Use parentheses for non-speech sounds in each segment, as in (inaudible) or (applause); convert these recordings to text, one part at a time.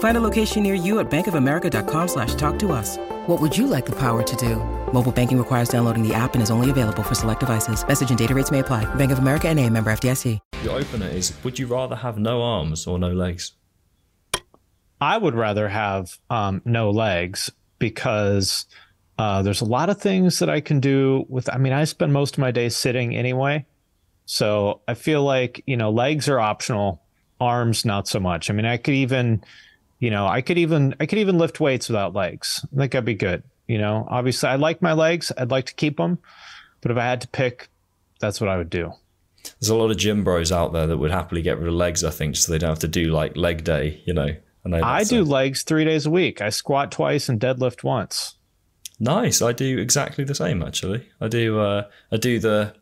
Find a location near you at bankofamerica.com slash talk to us. What would you like the power to do? Mobile banking requires downloading the app and is only available for select devices. Message and data rates may apply. Bank of America and a member FDIC. Your opener is Would you rather have no arms or no legs? I would rather have um, no legs because uh, there's a lot of things that I can do with. I mean, I spend most of my day sitting anyway. So I feel like, you know, legs are optional, arms not so much. I mean, I could even, you know, I could even I could even lift weights without legs. I think I'd be good. You know, obviously I like my legs. I'd like to keep them, but if I had to pick, that's what I would do. There's a lot of gym bros out there that would happily get rid of legs, I think, so they don't have to do like leg day, you know. I, I do legs three days a week. I squat twice and deadlift once. Nice. I do exactly the same actually. I do uh I do the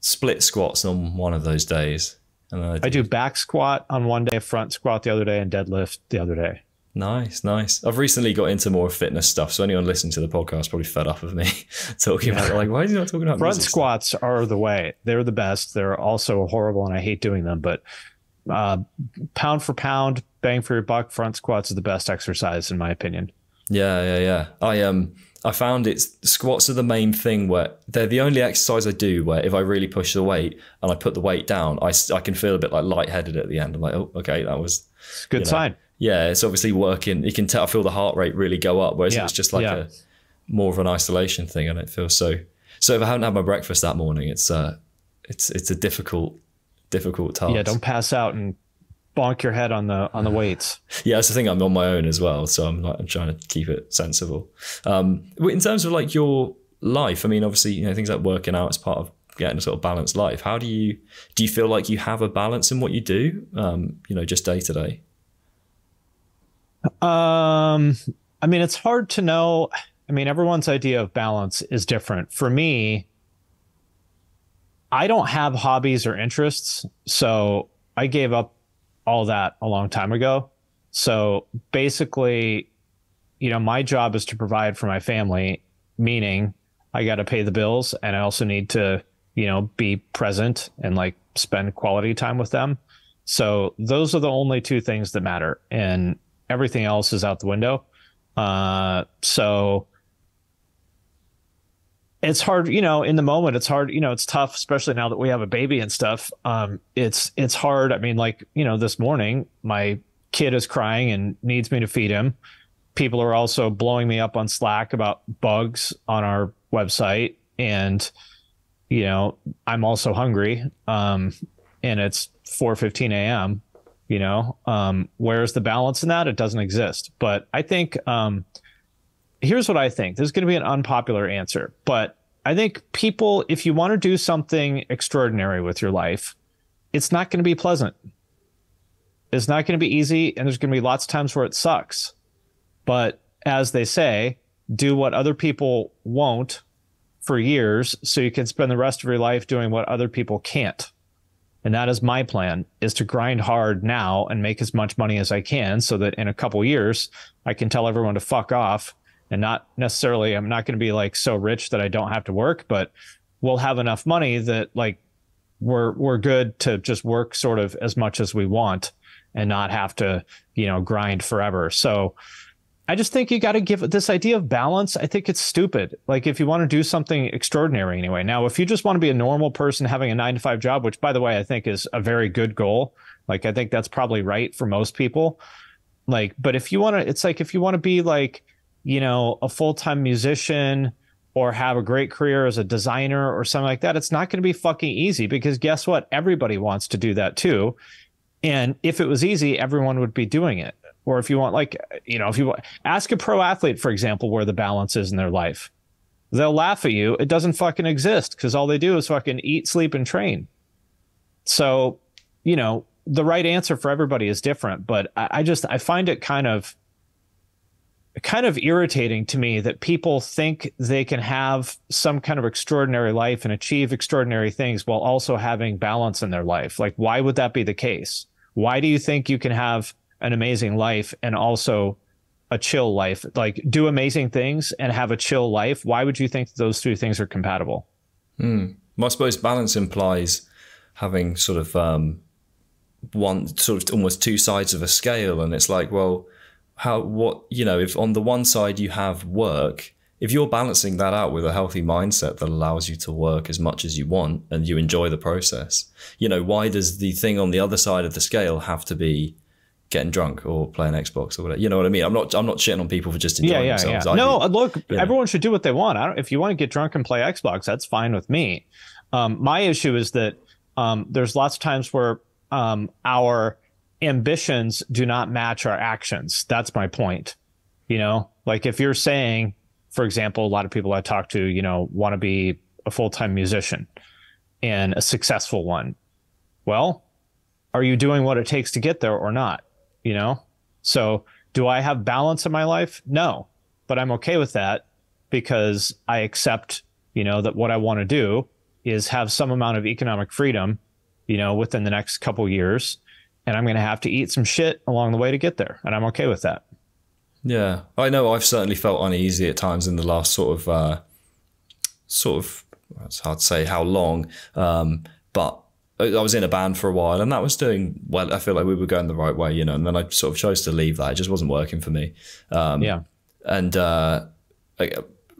split squats on one of those days. And I do, I do back squat on one day, front squat the other day, and deadlift the other day. Nice, nice. I've recently got into more fitness stuff, so anyone listening to the podcast probably fed up of me (laughs) talking yeah. about like why is he not talking about front squats stuff? are the way. They're the best. They're also horrible, and I hate doing them. But uh, pound for pound, bang for your buck, front squats are the best exercise in my opinion. Yeah, yeah, yeah. I um I found it's squats are the main thing where they're the only exercise I do where if I really push the weight and I put the weight down, I, I can feel a bit like lightheaded at the end. I'm like, oh, okay, that was good you know, sign yeah, it's obviously working. You can tell. I feel the heart rate really go up. Whereas yeah. it's just like yeah. a more of an isolation thing. I don't feel so. So if I haven't had my breakfast that morning, it's uh, it's it's a difficult difficult task. Yeah, don't pass out and bonk your head on the on the weights. (laughs) yeah, that's the thing. I'm on my own as well, so I'm like I'm trying to keep it sensible. Um, in terms of like your life, I mean, obviously, you know, things like working out is part of getting a sort of balanced life. How do you do? You feel like you have a balance in what you do? Um, you know, just day to day. Um, I mean, it's hard to know. I mean, everyone's idea of balance is different. For me, I don't have hobbies or interests, so I gave up all that a long time ago. So basically, you know, my job is to provide for my family, meaning I got to pay the bills and I also need to, you know, be present and like spend quality time with them. So those are the only two things that matter. And everything else is out the window. Uh, so it's hard, you know, in the moment, it's hard, you know, it's tough, especially now that we have a baby and stuff. Um, it's, it's hard. I mean, like, you know, this morning, my kid is crying and needs me to feed him. People are also blowing me up on Slack about bugs on our website. And, you know, I'm also hungry. Um, and it's 4 15 a.m you know um, where's the balance in that it doesn't exist but i think um, here's what i think. This is going to be an unpopular answer but i think people if you want to do something extraordinary with your life it's not going to be pleasant. It's not going to be easy and there's going to be lots of times where it sucks. But as they say do what other people won't for years so you can spend the rest of your life doing what other people can't. And that is my plan is to grind hard now and make as much money as i can so that in a couple years i can tell everyone to fuck off and not necessarily i'm not going to be like so rich that i don't have to work but we'll have enough money that like we're we're good to just work sort of as much as we want and not have to you know grind forever so I just think you got to give this idea of balance. I think it's stupid. Like if you want to do something extraordinary anyway. Now, if you just want to be a normal person having a nine to five job, which by the way, I think is a very good goal. Like I think that's probably right for most people. Like, but if you want to, it's like if you want to be like, you know, a full time musician or have a great career as a designer or something like that, it's not going to be fucking easy because guess what? Everybody wants to do that too. And if it was easy, everyone would be doing it. Or if you want, like, you know, if you ask a pro athlete, for example, where the balance is in their life. They'll laugh at you. It doesn't fucking exist because all they do is fucking eat, sleep, and train. So, you know, the right answer for everybody is different. But I, I just, I find it kind of, kind of irritating to me that people think they can have some kind of extraordinary life and achieve extraordinary things while also having balance in their life. Like, why would that be the case? Why do you think you can have an amazing life and also a chill life? Like, do amazing things and have a chill life? Why would you think those two things are compatible? Mm. Well, I suppose balance implies having sort of um, one, sort of almost two sides of a scale. And it's like, well, how what you know if on the one side you have work if you're balancing that out with a healthy mindset that allows you to work as much as you want and you enjoy the process you know why does the thing on the other side of the scale have to be getting drunk or playing xbox or whatever? You know what i mean? I'm not i'm not shitting on people for just enjoying yeah, yeah, themselves. Yeah. no do, look everyone should do what they want. I don't, if you want to get drunk and play xbox that's fine with me. Um, my issue is that um, there's lots of times where um, our ambitions do not match our actions. That's my point. You know, like if you're saying, for example, a lot of people I talk to, you know, want to be a full time musician and a successful one. Well, are you doing what it takes to get there or not? You know? So, do I have balance in my life? No, but I'm okay with that because I accept, you know, that what I want to do is have some amount of economic freedom, you know, within the next couple years and I'm going to have to eat some shit along the way to get there, and I'm okay with that. Yeah, I know. I've certainly felt uneasy at times in the last sort of, uh, sort of. It's hard to say how long, um, but I was in a band for a while, and that was doing well. I feel like we were going the right way, you know. And then I sort of chose to leave that; it just wasn't working for me. Um, yeah, and uh, I,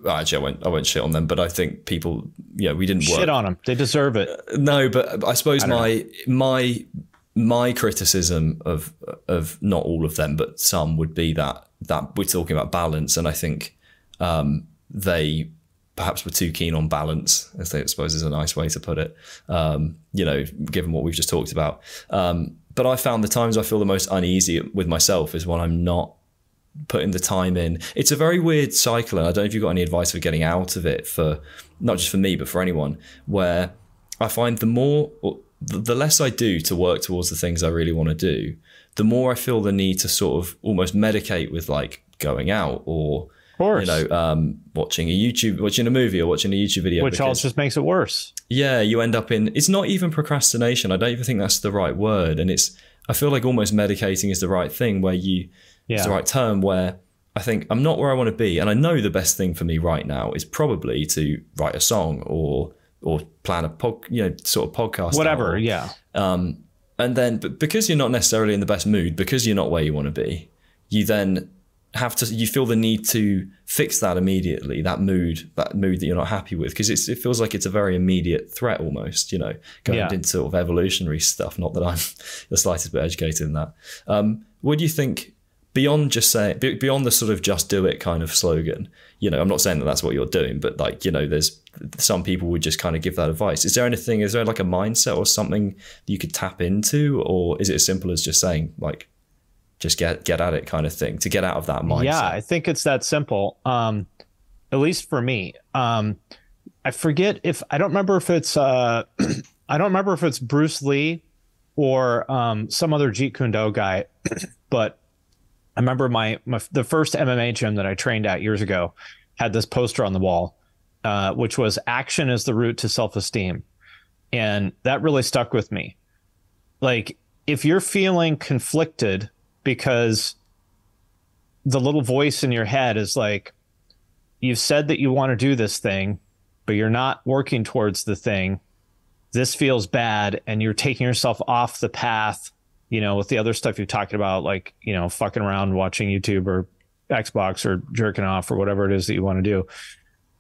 actually, I won't. I won't shit on them, but I think people, yeah, we didn't work. shit on them. They deserve it. Uh, no, but I suppose I my know. my my criticism of of not all of them, but some would be that that we're talking about balance, and I think um, they perhaps were too keen on balance, as they I suppose is a nice way to put it. Um, you know, given what we've just talked about. Um, but I found the times I feel the most uneasy with myself is when I'm not putting the time in. It's a very weird cycle, and I don't know if you've got any advice for getting out of it for not just for me, but for anyone, where I find the more the less I do to work towards the things I really want to do, the more I feel the need to sort of almost medicate with like going out or you know um, watching a YouTube, watching a movie or watching a YouTube video, which all just makes it worse. Yeah, you end up in. It's not even procrastination. I don't even think that's the right word, and it's. I feel like almost medicating is the right thing, where you. Yeah. It's the right term where I think I'm not where I want to be, and I know the best thing for me right now is probably to write a song or or plan a pod, you know, sort of podcast, whatever. Or, yeah. Um, and then, but because you're not necessarily in the best mood, because you're not where you want to be, you then have to. You feel the need to fix that immediately. That mood, that mood that you're not happy with, because it feels like it's a very immediate threat almost. You know, going yeah. into sort of evolutionary stuff. Not that I'm (laughs) the slightest bit educated in that. Um, what do you think? Beyond just saying, beyond the sort of "just do it" kind of slogan, you know, I'm not saying that that's what you're doing, but like, you know, there's some people would just kind of give that advice. Is there anything, is there like a mindset or something you could tap into? Or is it as simple as just saying, like, just get get at it kind of thing to get out of that mindset? Yeah, I think it's that simple. Um, at least for me. Um, I forget if I don't remember if it's uh, (clears throat) I don't remember if it's Bruce Lee or um, some other Jeet Kune Do guy, (clears throat) but I remember my, my the first MMA gym that I trained at years ago had this poster on the wall, uh, which was "Action is the route to self-esteem," and that really stuck with me. Like, if you're feeling conflicted because the little voice in your head is like, you've said that you want to do this thing, but you're not working towards the thing. This feels bad, and you're taking yourself off the path you know, with the other stuff you're talking about, like, you know, fucking around watching YouTube or Xbox or jerking off or whatever it is that you want to do.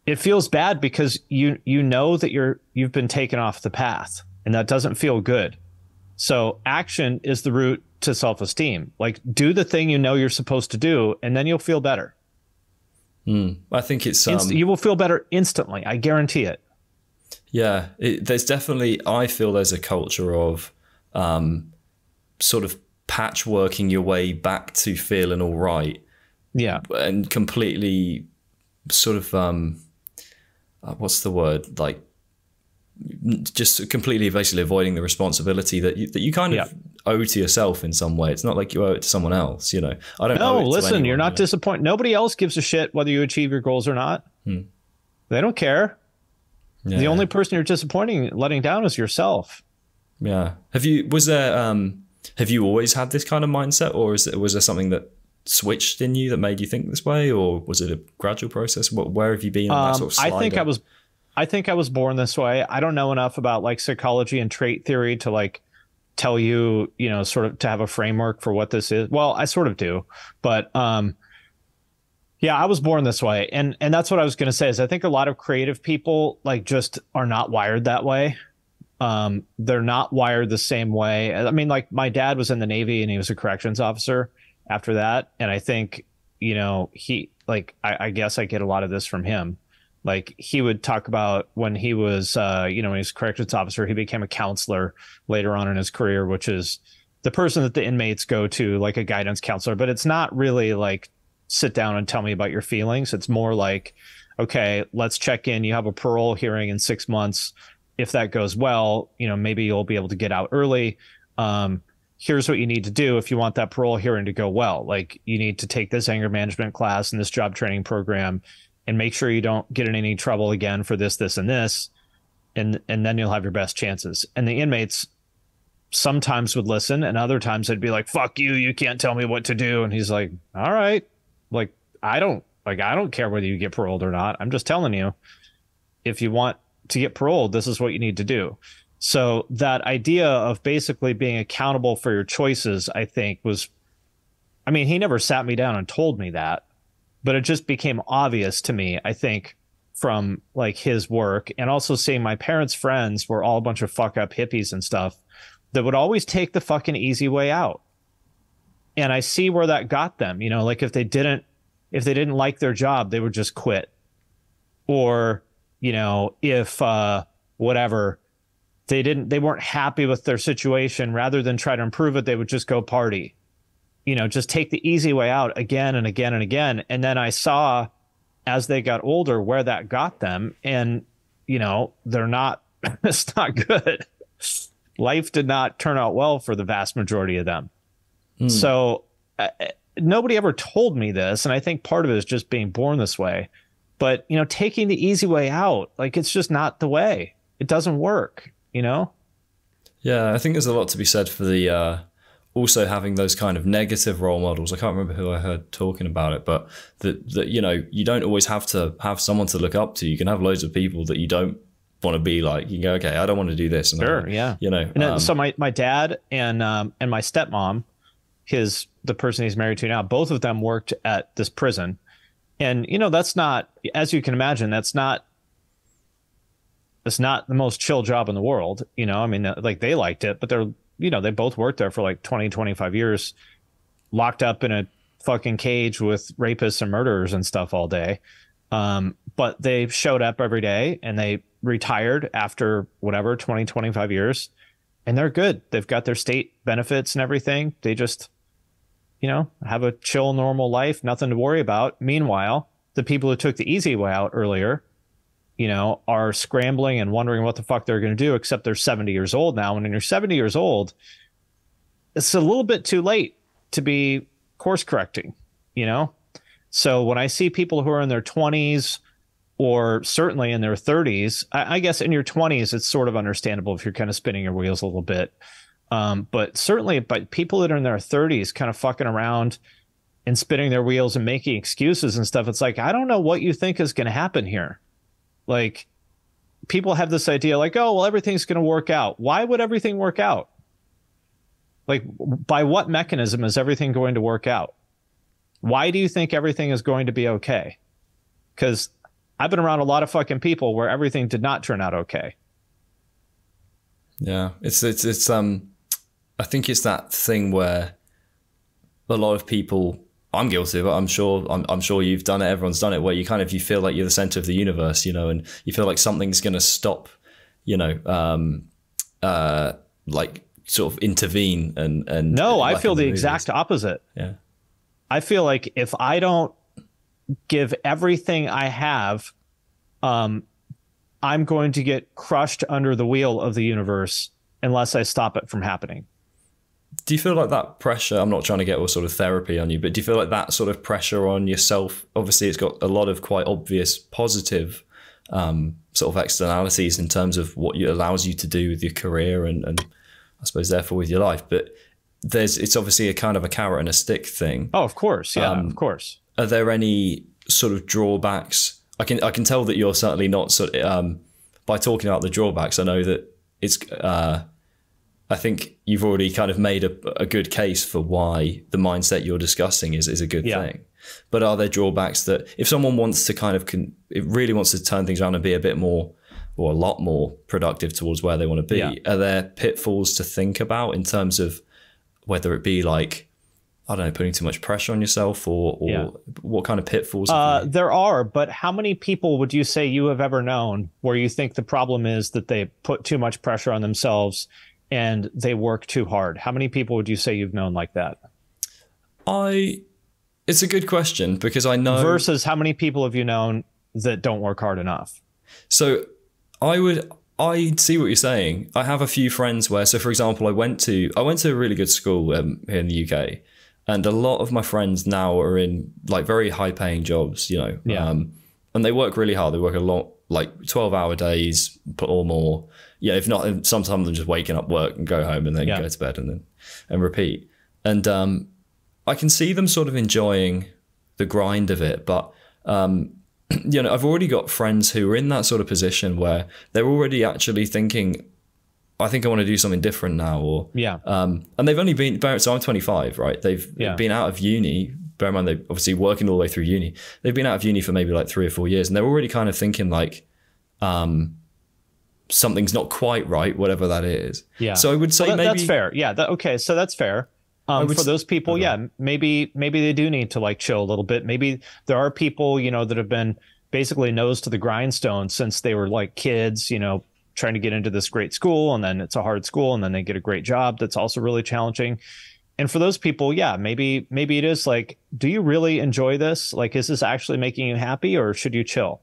It feels bad because you you know that you're you've been taken off the path and that doesn't feel good. So action is the route to self-esteem. Like do the thing you know you're supposed to do and then you'll feel better. Mm. I think it's um, Inst- you will feel better instantly. I guarantee it. Yeah, it, there's definitely. I feel there's a culture of um, sort of patchworking your way back to feeling all right, Yeah. and completely sort of um, uh, what's the word like just completely basically avoiding the responsibility that you, that you kind of Yeah. owe to yourself in some way. It's not like you owe it to someone else. You know, I don't. No, listen, anyone, you're not you know. disappointed. Nobody else gives a shit whether you achieve your goals or not. They don't care. The only person you're disappointing, letting down is yourself. Yeah. Have you was there um have you always had this kind of mindset or is it was there something that switched in you that made you think this way or was it a gradual process? What where have you been on that Um, sort of I think? I was, I think I was born this way. I don't know enough about like psychology and trait theory to like tell you, you know, sort of to have a framework for what this is. Well, I sort of do, but um, yeah, I was born this way, and and that's what I was going to say. Is I think a lot of creative people like just are not wired that way. Um, they're not wired the same way. I mean, like my dad was in the Navy and he was a corrections officer after that, and I think you know he like I, I guess I get a lot of this from him. Like he would talk about when he was uh you know when he was corrections officer he became a counselor later on in his career which is the person that the inmates go to like a guidance counselor. But it's not really like sit down and tell me about your feelings. It's more like okay let's check in. You have a parole hearing in 6 months. If that goes well you know maybe you'll be able to get out early. Um here's what you need to do if you want that parole hearing to go well like you need to take this anger management class and this job training program and make sure you don't get in any trouble again for this, this, and this, and and then you'll have your best chances. And the inmates sometimes would listen, and other times they'd be like, "Fuck you! You can't tell me what to do." And he's like, "All right, like I don't like I don't care whether you get paroled or not. I'm just telling you, if you want to get paroled, this is what you need to do." So that idea of basically being accountable for your choices, I think, was. I mean, he never sat me down and told me that but it just became obvious to me i think from like his work and also seeing my parents friends were all a bunch of fuck up hippies and stuff that would always take the fucking easy way out and i see where that got them you know like if they didn't if they didn't like their job they would just quit or you know if uh whatever they didn't they weren't happy with their situation rather than try to improve it they would just go party you know, just take the easy way out again and again and again. And then I saw as they got older where that got them. And, you know, they're not, (laughs) it's not good. Life did not turn out well for the vast majority of them. So uh, nobody ever told me this. And I think part of it is just being born this way. But, you know, taking the easy way out, like it's just not the way. It doesn't work, you know? Yeah, I think there's a lot to be said for the uh, also having those kind of negative role models. I can't remember who I heard talking about it, but that that you know you don't always have to have someone to look up to. You can have loads of people that you don't want to be like. You can go, okay, I don't want to do this. And I- Sure, yeah. You know, And then, um, so my my dad and um and my stepmom, his the person he's married to now, both of them worked at this prison, and you know that's not as you can imagine that's not it's not the most chill job in the world. You know, I mean, uh, like they liked it, but they're you know they both worked there for like 20, 25 years, locked up in a fucking cage with rapists and murderers and stuff all day. Um, but they showed up every day and they retired after whatever 20 25 years and they're good they've got their state benefits and everything they just you know have a chill normal life nothing to worry about meanwhile the people who took the easy way out earlier you know are scrambling and wondering what the fuck they're going to do except they're 70 years old now and when you're 70 years old it's a little bit too late to be course correcting you know so when I see people who are in their 20s or certainly in their 30s, I, I guess in your 20s, it's sort of understandable if you're kind of spinning your wheels a little bit. Um, but certainly, but people that are in their 30s kind of fucking around and spinning their wheels and making excuses and stuff, it's like, I don't know what you think is going to happen here. Like, people have this idea like, oh, well, everything's going to work out. Why would everything work out? Like, by what mechanism is everything going to work out? Why do you think everything is going to be okay? Because I've been around a lot of fucking people where everything did not turn out okay. Yeah, it's it's it's um, I think it's that thing where a lot of people I'm guilty of it. I'm sure. I'm, I'm sure you've done it. Everyone's done it. Where you kind of you feel like you're the center of the universe, you know, and you feel like something's going to stop, you know, um, uh, like sort of intervene and and. No, I feel in the exact opposite. Yeah. I feel like if I don't give everything I have, um, I'm going to get crushed under the wheel of the universe unless I stop it from happening. Do you feel like that pressure? I'm not trying to get all sort of therapy on you, but do you feel like that sort of pressure on yourself? Obviously, it's got a lot of quite obvious positive um, sort of externalities in terms of what it allows you to do with your career and, and I suppose therefore with your life. But there's it's obviously a kind of a carrot and a stick thing. Oh, of course. Yeah, Um, of course. Are there any sort of drawbacks? I can I can tell that you're certainly not sort of, um, by talking about the drawbacks. I know that it's. Uh, I think you've already kind of made a, a good case for why the mindset you're discussing is, is a good Yeah. thing. But are there drawbacks that if someone wants to kind of, con- it really wants to turn things around and be a bit more or a lot more productive towards where they want to be, Yeah. are there pitfalls to think about in terms of whether it be like, I don't know, putting too much pressure on yourself or, or Yeah. what kind of pitfalls? have Uh, you- there are, but how many people would you say you have ever known where you think the problem is that they put too much pressure on themselves and they work too hard? How many people would you say you've known like that? I, it's a good question because I know. Versus how many people have you known that don't work hard enough? So I would I see what you're saying. I have a few friends where so for example I went to I went to a really good school um, here in the UK and a lot of my friends now are in like very high paying jobs, you know. Yeah. Um, and they work really hard. They work a lot like 12 hour days or more. Yeah, if not sometimes them just waking up work and go home and then Yeah. go to bed and then and repeat. And um I can see them sort of enjoying the grind of it, but um, (clears throat) you know, I've already got friends who are in that sort of position where they're already actually thinking, I think I want to do something different now, or Yeah. um, and they've only been so I'm 25, right? They've Yeah. been out of uni. Bear in mind they're obviously working all the way through uni. They've been out of uni for maybe like three or four years, and they're already kind of thinking like, um, something's not quite right, whatever that is. Yeah. So I would say Well, that- maybe that's fair. Yeah. That, okay. So that's fair. Um, for those people, yeah, maybe maybe they do need to like chill a little bit. Maybe there are people, you know, that have been basically nose to the grindstone since they were like kids, you know, trying to get into this great school, and then it's a hard school, and then they get a great job that's also really challenging. And for those people, yeah, maybe maybe it is like, do you really enjoy this? Like, is this actually making you happy, or should you chill?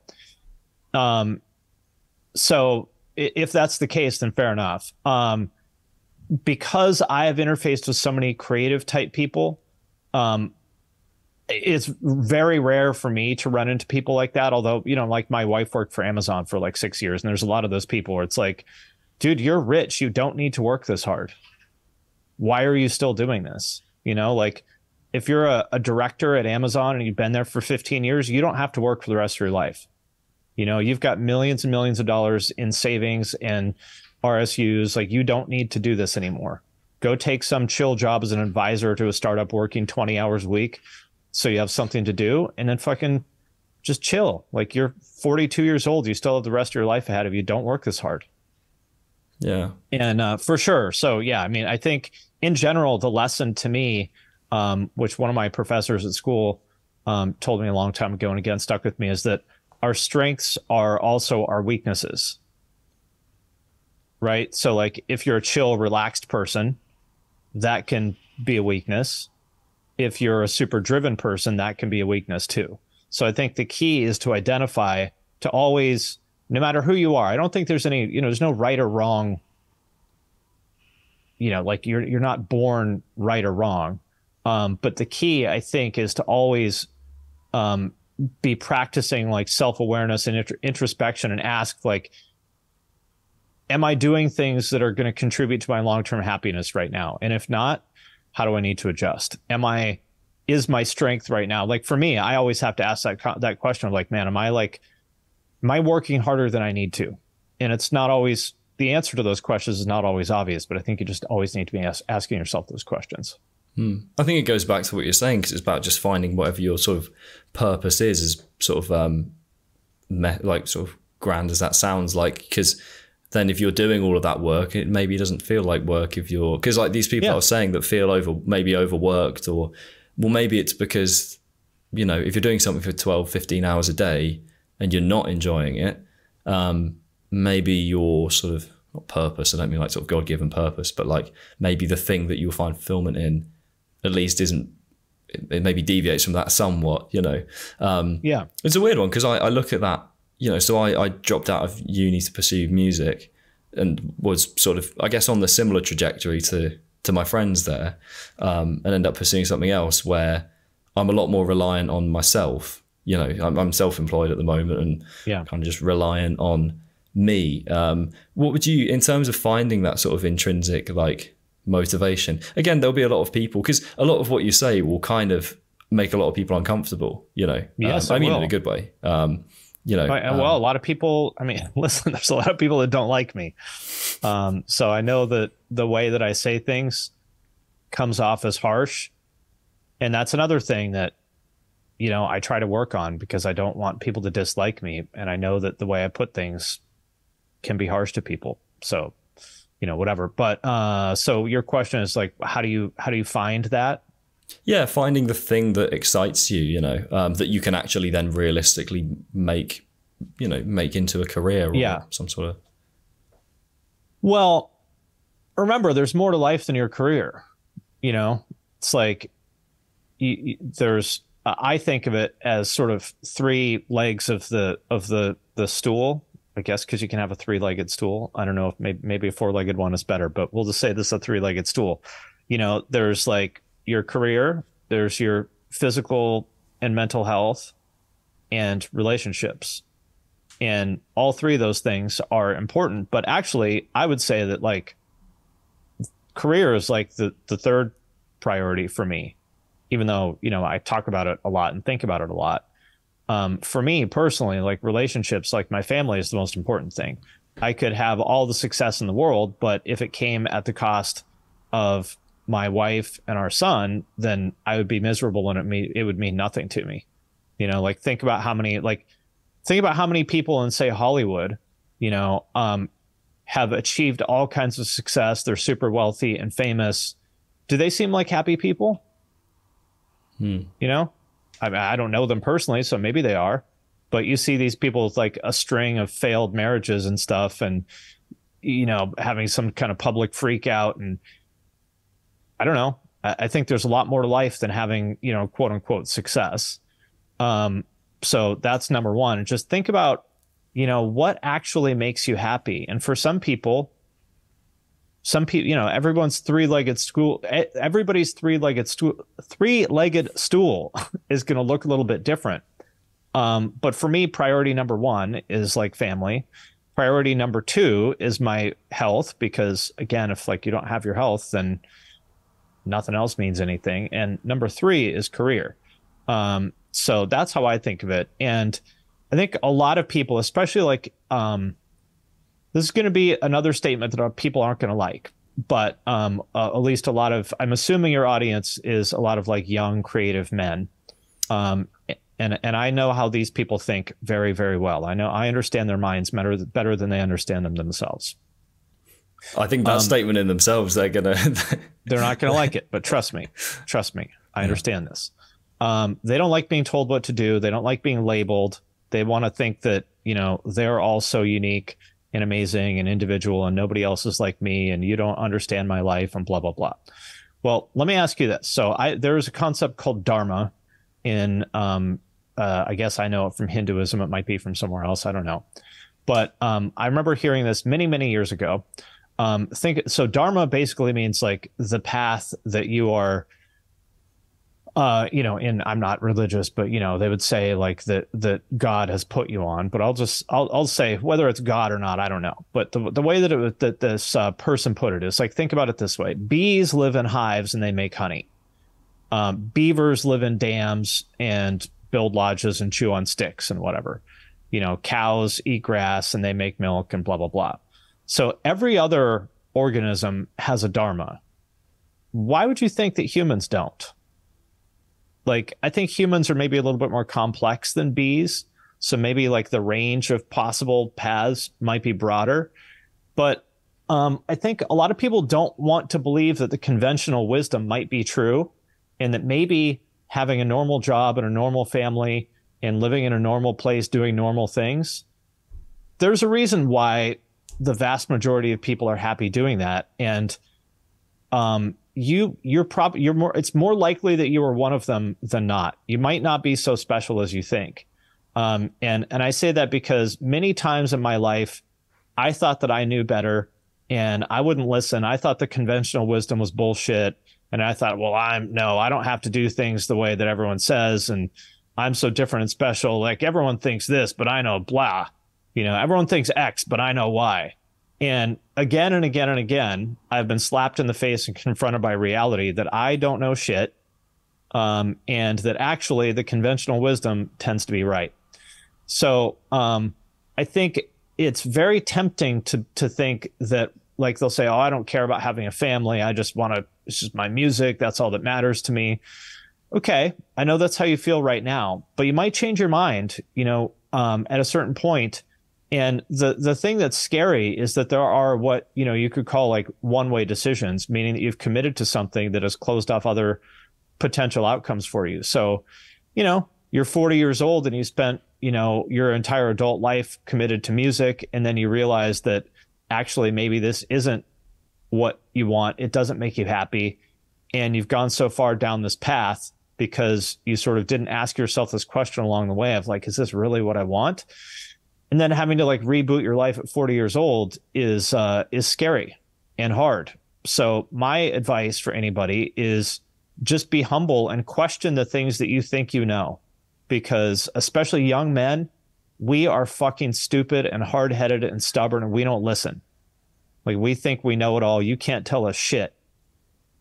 Um, so if that's the case, then fair enough. Um, because I have interfaced with so many creative type people, um, it's very rare for me to run into people like that. Although, you know, like my wife worked for Amazon for like six years, and there's a lot of those people where it's like, dude, you're rich. You don't need to work this hard. Why are you still doing this? You know, like if you're a, a director at Amazon and you've been there for 15 years, you don't have to work for the rest of your life. You know, you've got millions and millions of dollars in savings and RSUs. Like, you don't need to do this anymore. Go take some chill job as an advisor to a startup working 20 hours a week so you have something to do and then fucking just chill. Like, you're 42 years old. You still have the rest of your life ahead of you. Don't work this hard. yeah. And uh, for sure. So, yeah, I mean, I think in general, the lesson to me, um, which one of my professors at school um, told me a long time ago and again stuck with me, is that our strengths are also our weaknesses. Right. So, like, if you're a chill, relaxed person, that can be a weakness. If you're a super driven person, that can be a weakness too. So, I think the key is to identify to always, no matter who you are, I don't think there's any, you know, there's no right or wrong you know like you're you're not born right or wrong um, but the key i think is to always um, be practicing like self-awareness and int- introspection and ask like am i doing things that are going to contribute to my long-term happiness right now? And if not how do i need to adjust? Am i is my strength right now? Like for me i always have to ask that that question of like man am i like am i working harder than i need to? And it's not always the answer to those questions is not always obvious but i think you just always need to be as- asking yourself those questions I think it goes back to what you're saying because it's about just finding whatever your sort of purpose is, as sort of um, me- like sort of grand as that sounds like. Because then if you're doing all of that work, it maybe doesn't feel like work if you're because like these people Yeah. I was saying that feel over maybe overworked or well, maybe it's because, you know, if you're doing something for 12, 15 hours a day and you're not enjoying it, um, maybe your sort of not purpose, I don't mean like sort of God given purpose, but like maybe the thing that you'll find fulfillment in at least isn't it maybe deviates from that somewhat, you know. Um, yeah, it's a weird one because I, I, look at that, you know. So I, I dropped out of uni to pursue music, and was sort of, I guess, on the similar trajectory to to my friends there, um, and end up pursuing something else where I'm a lot more reliant on myself. You know, I'm, I'm self-employed at the moment, and yeah. kind of just reliant on me. Um, what would you, in terms of finding that sort of intrinsic like motivation? Again, there'll be a lot of people because a lot of what you say will kind of make a lot of people uncomfortable. You know, yes, um, I mean will. in a good way. Um, you know, um, well, a lot of people. I mean, (laughs) listen, there's a lot of people that don't like me. Um, so I know that the way that I say things comes off as harsh, and that's another thing that you know I try to work on because I don't want people to dislike me, and I know that the way I put things can be harsh to people. So, you know, whatever. But uh, so your question is like, how do you how do you find that? Yeah, finding the thing that excites you, you know, um, that you can actually then realistically make, you know, make into a career or yeah. some sort of. Well, remember, there's more to life than your career. You know, it's like you, you, there's. Uh, I think of it as sort of three legs of the of the the stool. I guess because you can have a three-legged stool. I don't know if maybe, maybe a four-legged one is better, but we'll just say this is a three-legged stool. You know, there's like your career, there's your physical and mental health, and relationships. And all three of those things are important. But actually, I would say that like career is like the, the third priority for me, even though, you know, I talk about it a lot and think about it a lot. Um, for me personally, like relationships, like my family is the most important thing. I could have all the success in the world, but if it came at the cost of my wife and our son, then I would be miserable and it me it would mean nothing to me. You know, like think about how many like think about how many people in say Hollywood, you know, um, have achieved all kinds of success. They're super wealthy and famous. Do they seem like happy people? Hmm. You know, I mean, I don't know them personally, so maybe they are. But you see these people with like a string of failed marriages and stuff, and you know, having some kind of public freak out and I don't know. I think there's a lot more to life than having, you know, quote unquote success. Um, so that's number one. Just think about, you know, what actually makes you happy. And for some people, some people, you know, everyone's three-legged stool, everybody's three-legged stool, three-legged stool (laughs) is going to look a little bit different. Um, but for me, priority number one is like family. Priority number two is my health, because again, if like you don't have your health, then nothing else means anything. And number three is career. Um, so that's how I think of it. And I think a lot of people, especially like, um, this is going to be another statement that people aren't going to like, but um, uh, at least a lot of, I'm assuming your audience is a lot of like young creative men. Um, and, and I know how these people think very, very well. I know I understand their minds better, better than they understand them themselves. I think that Um, statement in themselves, they're gonna. (laughs) They're not going to like it, but trust me, trust me, I understand this. Um, they don't like being told what to do. They don't like being labeled. They want to think that you know they're all so unique and amazing and individual, and nobody else is like me, and you don't understand my life, and blah blah blah. Well, let me ask you this. So, I there is a concept called dharma in, um, uh, I guess I know it from Hinduism. It might be from somewhere else. I don't know, but um, I remember hearing this many many years ago um think so dharma basically means like the path that you are uh you know and i'm not religious but you know they would say like that that god has put you on but i'll just i'll, I'll say whether it's god or not i don't know. But the, the way that it that this uh, person put it is like think about it this way. Bees live in hives and they make honey. Um, beavers live in dams and build lodges and chew on sticks and whatever. You know cows eat grass and they make milk and blah blah blah. So every other organism has a dharma. Why would you think that humans don't? Like, I think humans are maybe a little bit more complex than bees. So maybe like the range of possible paths might be broader. But um, I think a lot of people don't want to believe that the conventional wisdom might be true. and that maybe having a normal job and a normal family and living in a normal place doing normal things there's a reason why the vast majority of people are happy doing that and um you you're probably you're more it's more likely that you are one of them than not. You might not be so special as you think. Um and and i say that because many times in my life i thought that i knew better and i wouldn't listen. I thought the conventional wisdom was bullshit. And i thought well i'm no i don't have to do things the way that everyone says. And i'm so different and special. Like everyone thinks this but i know blah you know everyone thinks x but i know y and again and again and again, I've been slapped in the face and confronted by reality that I don't know shit. Um, and that actually the conventional wisdom tends to be right. So um, I think it's very tempting to to think that like they'll say, "Oh, I don't care about having a family. I just want to. It's just my music. That's all that matters to me." Okay, I know that's how you feel right now, but you might change your mind. You know, um, at a certain point, and the the thing that's scary is that there are what you know you could call like one way decisions, meaning that you've committed to something that has closed off other potential outcomes for you. So, you know, you're 40 years old and you spent you know your entire adult life committed to music, and then you realize that actually maybe this isn't what you want. It doesn't make you happy, and you've gone so far down this path because you sort of didn't ask yourself this question along the way of like, is this really what I want? And then having to like reboot your life at 40 years old is uh, is scary and hard. So my advice for anybody is just be humble and question the things that you think you know, because especially young men, we are fucking stupid and hard headed and stubborn, and we don't listen. Like we think we know it all. You can't tell us shit.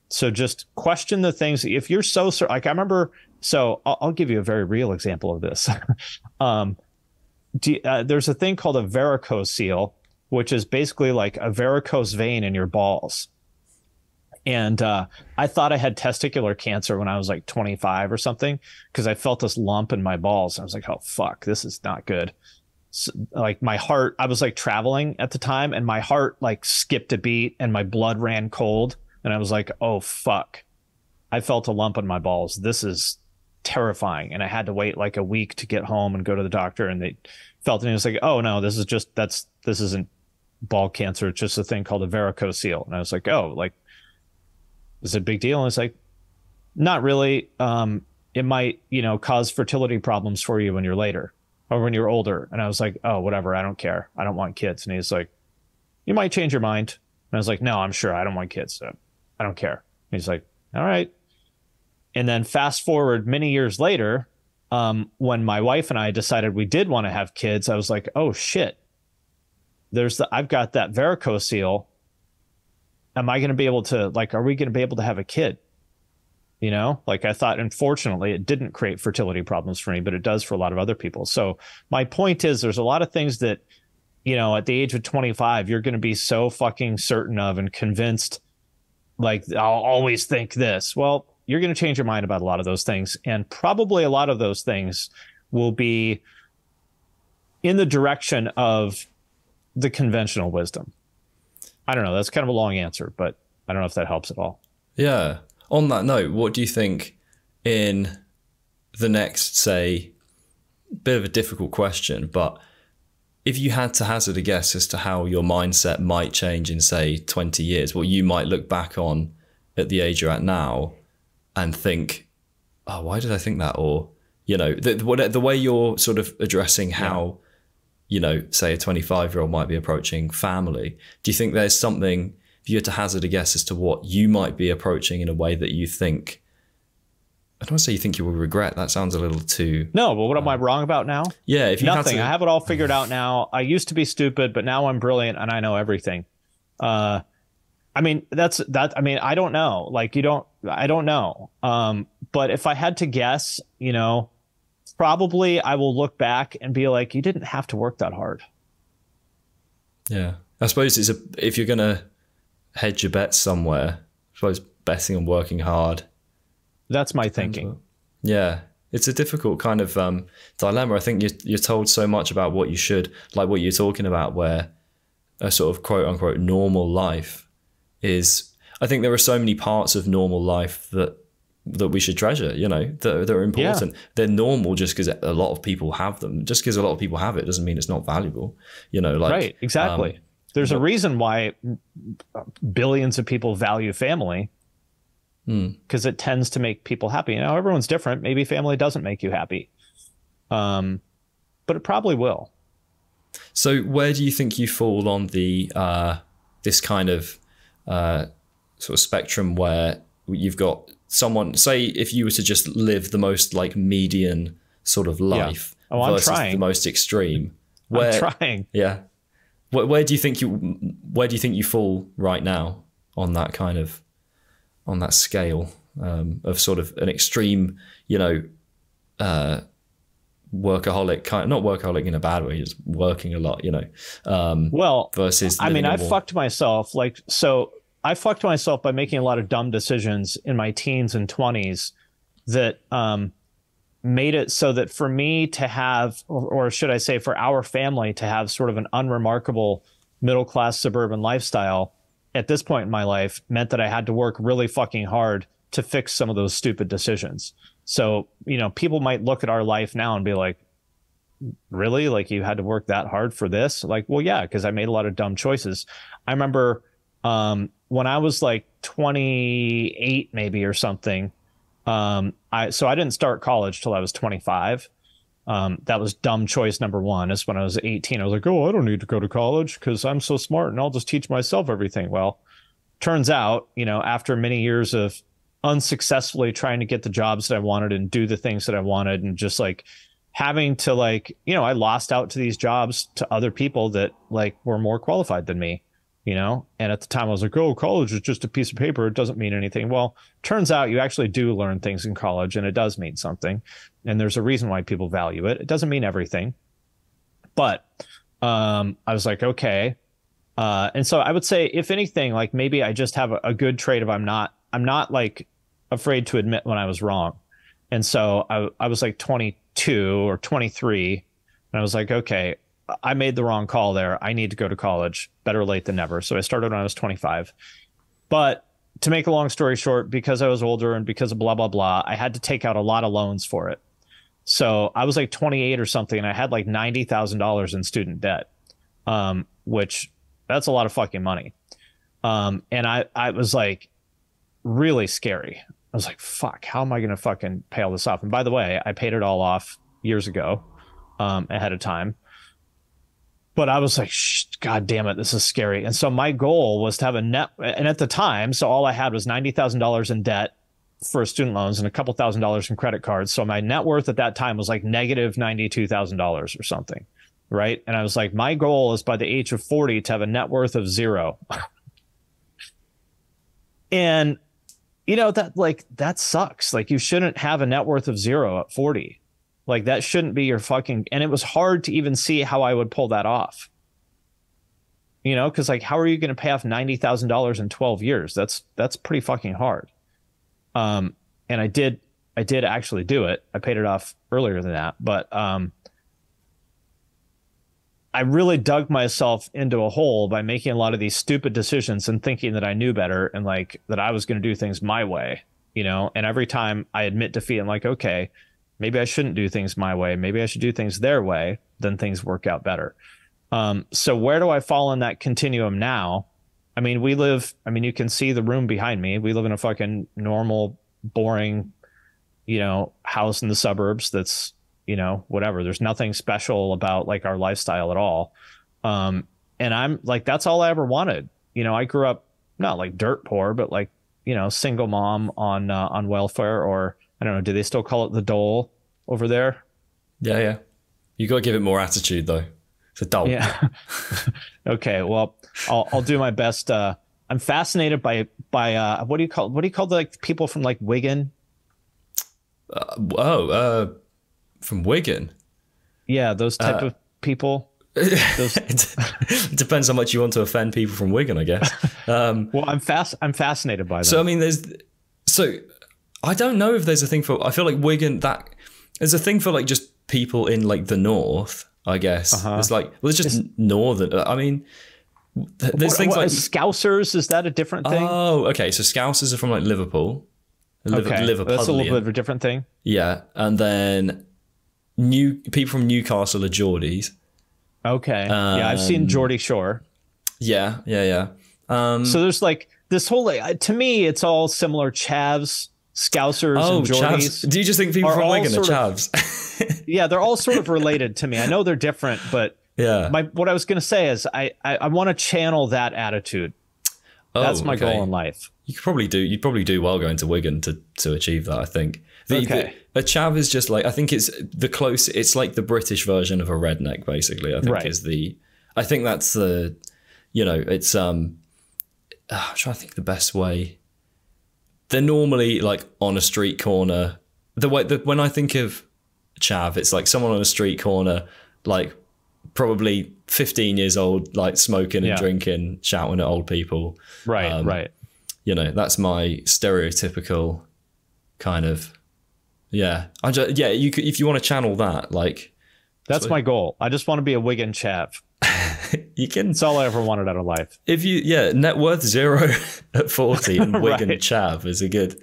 So just question the things. If you're so like I remember, so I'll, I'll give you a very real example of this. (laughs) um, you, uh, there's a thing called a varicocele, which is basically like a varicose vein in your balls. And uh, I thought I had testicular cancer when I was like 25 or something because I felt this lump in my balls. I was like, oh, fuck, this is not good. So, like my heart, I was like traveling at the time and my heart like skipped a beat and my blood ran cold. And I was like, oh, fuck. I felt a lump in my balls. This is terrifying. And I had to wait like a week to get home and go to the doctor. And they felt and it was like, oh no, this is just that's this isn't ball cancer. It's just a thing called a varicocele. And I was like, oh, like is it a big deal? And it's like, not really. Um, it might, you know, cause fertility problems for you when you're later or when you're older. And I was like, oh, whatever. I don't care. I don't want kids. And he's like, you might change your mind. And I was like, no, I'm sure I don't want kids. So I don't care. And he's like, all right. And then fast forward many years later, um, when my wife and I decided we did want to have kids, I was like, oh shit, there's the I've got that varicocele. Am I going to be able to like? Are we going to be able to have a kid? You know, like I thought. Unfortunately, it didn't create fertility problems for me, but it does for a lot of other people. So my point is, there's a lot of things that, you know, at the age of 25, you're going to be so fucking certain of and convinced. Like I'll always think this. Well, you're going to change your mind about a lot of those things. And probably a lot of those things will be in the direction of the conventional wisdom. I don't know. That's kind of a long answer, but I don't know if that helps at all. Yeah. On that note, what do you think in the next, say, bit of a difficult question, but if you had to hazard a guess as to how your mindset might change in, say, 20 years, what you might look back on at the age you're at now, and think, oh, why did I think that? Or, you know, the, the, the way you're sort of addressing how, yeah. you know, say a 25 year old might be approaching family, do you think there's something, if you had to hazard a guess as to what you might be approaching in a way that you think, I don't want to say you think you will regret. That sounds a little too. No, but what am I wrong about now? Yeah, if you nothing, to... I have it all figured out now. I used to be stupid, but now I'm brilliant and I know everything. Uh, I mean, that's that. I mean, I don't know. Like, you don't. I don't know. Um, but if I had to guess, you know, probably I will look back and be like, you didn't have to work that hard. Yeah, I suppose it's a if you're gonna hedge your bets somewhere. I suppose betting on working hard. That's my thinking. Yeah, it's a difficult kind of um, dilemma. I think you're, you're told so much about what you should, like what you're talking about, where a sort of quote unquote normal life is I think there are so many parts of normal life that that we should treasure. You know, that, that are important. Yeah. They're normal just because a lot of people have them. Just because a lot of people have it doesn't mean it's not valuable. You know, like right, exactly. Um, There's but, a reason why billions of people value family because hmm. it tends to make people happy. Now everyone's different. Maybe family doesn't make you happy, um, but it probably will. So where do you think you fall on the uh, this kind of uh, sort of spectrum where you've got someone say if you were to just live the most like median sort of life yeah. oh, versus the most extreme where I'm trying. Yeah. Where, where do you think you where do you think you fall right now on that kind of on that scale um, of sort of an extreme you know uh, workaholic kind not workaholic in a bad way just working a lot you know um, well versus i mean i fucked myself like so I fucked myself by making a lot of dumb decisions in my teens and 20s that um, made it so that for me to have, or, or, should I say, for our family to have sort of an unremarkable middle class suburban lifestyle at this point in my life meant that I had to work really fucking hard to fix some of those stupid decisions. So, you know, people might look at our life now and be like, really? Like you had to work that hard for this? Like, well, yeah, because I made a lot of dumb choices. I remember um, when I was like 28, maybe or something, um, I so I didn't start college till I was 25. Um, that was dumb choice number one. Is when I was 18, I was like, oh, I don't need to go to college because I'm so smart and I'll just teach myself everything. Well, turns out, you know, after many years of unsuccessfully trying to get the jobs that I wanted and do the things that I wanted and just like having to like, you know, I lost out to these jobs to other people that like were more qualified than me you know? And at the time i was like oh college is just a piece of paper. It doesn't mean anything. Well turns out you actually do learn things in college and it does mean something. And there's a reason why people value it. It doesn't mean everything. But um, i was like okay. Uh, and so i would say if anything like maybe i just have a, a good trait of i'm not i'm not like afraid to admit when i was wrong and so I, I was like 22 or 23 and i was like okay I made the wrong call there. I need to go to college. Better late than never. So I started when I was 25. But to make a long story short, because I was older and because of blah, blah, blah, I had to take out a lot of loans for it. So I was like 28 or something, and I had like $90,000 in student debt, um, which that's a lot of fucking money. Um, and I, I was like really scary. I was like, fuck, how am I going to fucking pay all this off? And by the way, I paid it all off years ago um, ahead of time but I was like, God damn it, this is scary. And so my goal was to have a net, and at the time, so all I had was ninety thousand dollars in debt for student loans and a couple thousand dollars in credit cards. So my net worth at that time was like negative negative ninety two thousand dollars or something, right? And I was like, my goal is by the age of forty to have a net worth of zero. (laughs) and you know that like that sucks. Like you shouldn't have a net worth of zero at forty like that shouldn't be your fucking. And it was hard to even see how I would pull that off. You know, because like, how are you going to pay off ninety thousand dollars in twelve years? That's that's pretty fucking hard. Um, and I did, I did actually do it. I paid it off earlier than that, but um, I really dug myself into a hole by making a lot of these stupid decisions and thinking that I knew better and like that I was going to do things my way, you know. And every time I admit defeat, I'm like, okay, maybe I shouldn't do things my way. Maybe I should do things their way. Then things work out better. Um, so where do I fall in that continuum now? I mean, we live. I mean, you can see the room behind me. We live in a fucking normal, boring, you know, house in the suburbs. That's you know whatever. There's nothing special about like our lifestyle at all. Um, and I'm like, that's all I ever wanted. You know, I grew up not like dirt poor, but like you know, single mom on uh, on welfare or I don't know. Do they still call it the dole over there? Yeah, yeah. You got to give it more attitude though. It's a dole. Yeah. (laughs) okay. Well, I'll I'll do my best. Uh, I'm fascinated by by uh, what do you call what do you call the like, people from like Wigan? Uh, oh, uh, from Wigan. Yeah, those type uh, of people. Those... (laughs) it depends how much you want to offend people from Wigan, I guess. Um, (laughs) well, I'm fast. I'm fascinated by that. So I mean, there's so I don't know if there's a thing for. I feel like Wigan that there's a thing for like just people in like the north. I guess uh-huh. it's like well, it's just it's, northern. I mean, there's what, things what, like Scousers. Is that a different thing? Oh, okay. So Scousers are from like Liverpool. Liver, Okay, Liverpudlian. that's a little bit of a different thing. Yeah, and then new people from Newcastle are Geordies. Okay, yeah, I've seen Um, Geordie Shore. Yeah, yeah, yeah. Um, So there's like this whole. like, To me, it's all similar. Chavs, Scousers, oh, and Geordies. Chavs. Do you just think people from Wigan are sort of- Chavs? (laughs) Yeah, they're all sort of related to me. I know they're different, but (laughs) yeah. my what I was going to say is I I, I want to channel that attitude. Oh, That's my okay. goal in life. You could probably do. You'd probably do well going to Wigan to to achieve that. I think. The, Okay. the- a chav is just like I think it's the close. It's like the British version of a redneck, basically. I think Right. is the. I think that's the. You know, it's um. ah, I'm trying to think the best way. They're normally like on a street corner. The way the, when I think of chav, it's like someone on a street corner, like probably 15 years old, like smoking and Yeah. drinking, shouting at old people Right, Um, right. you know that's my stereotypical kind of yeah i just yeah you could if you want to channel that like That's my goal. I just want to be a Wigan chav. (laughs) you can That's all I ever wanted out of life. if you yeah net worth zero (laughs) at 40 (laughs) and wigan Right. chav is a good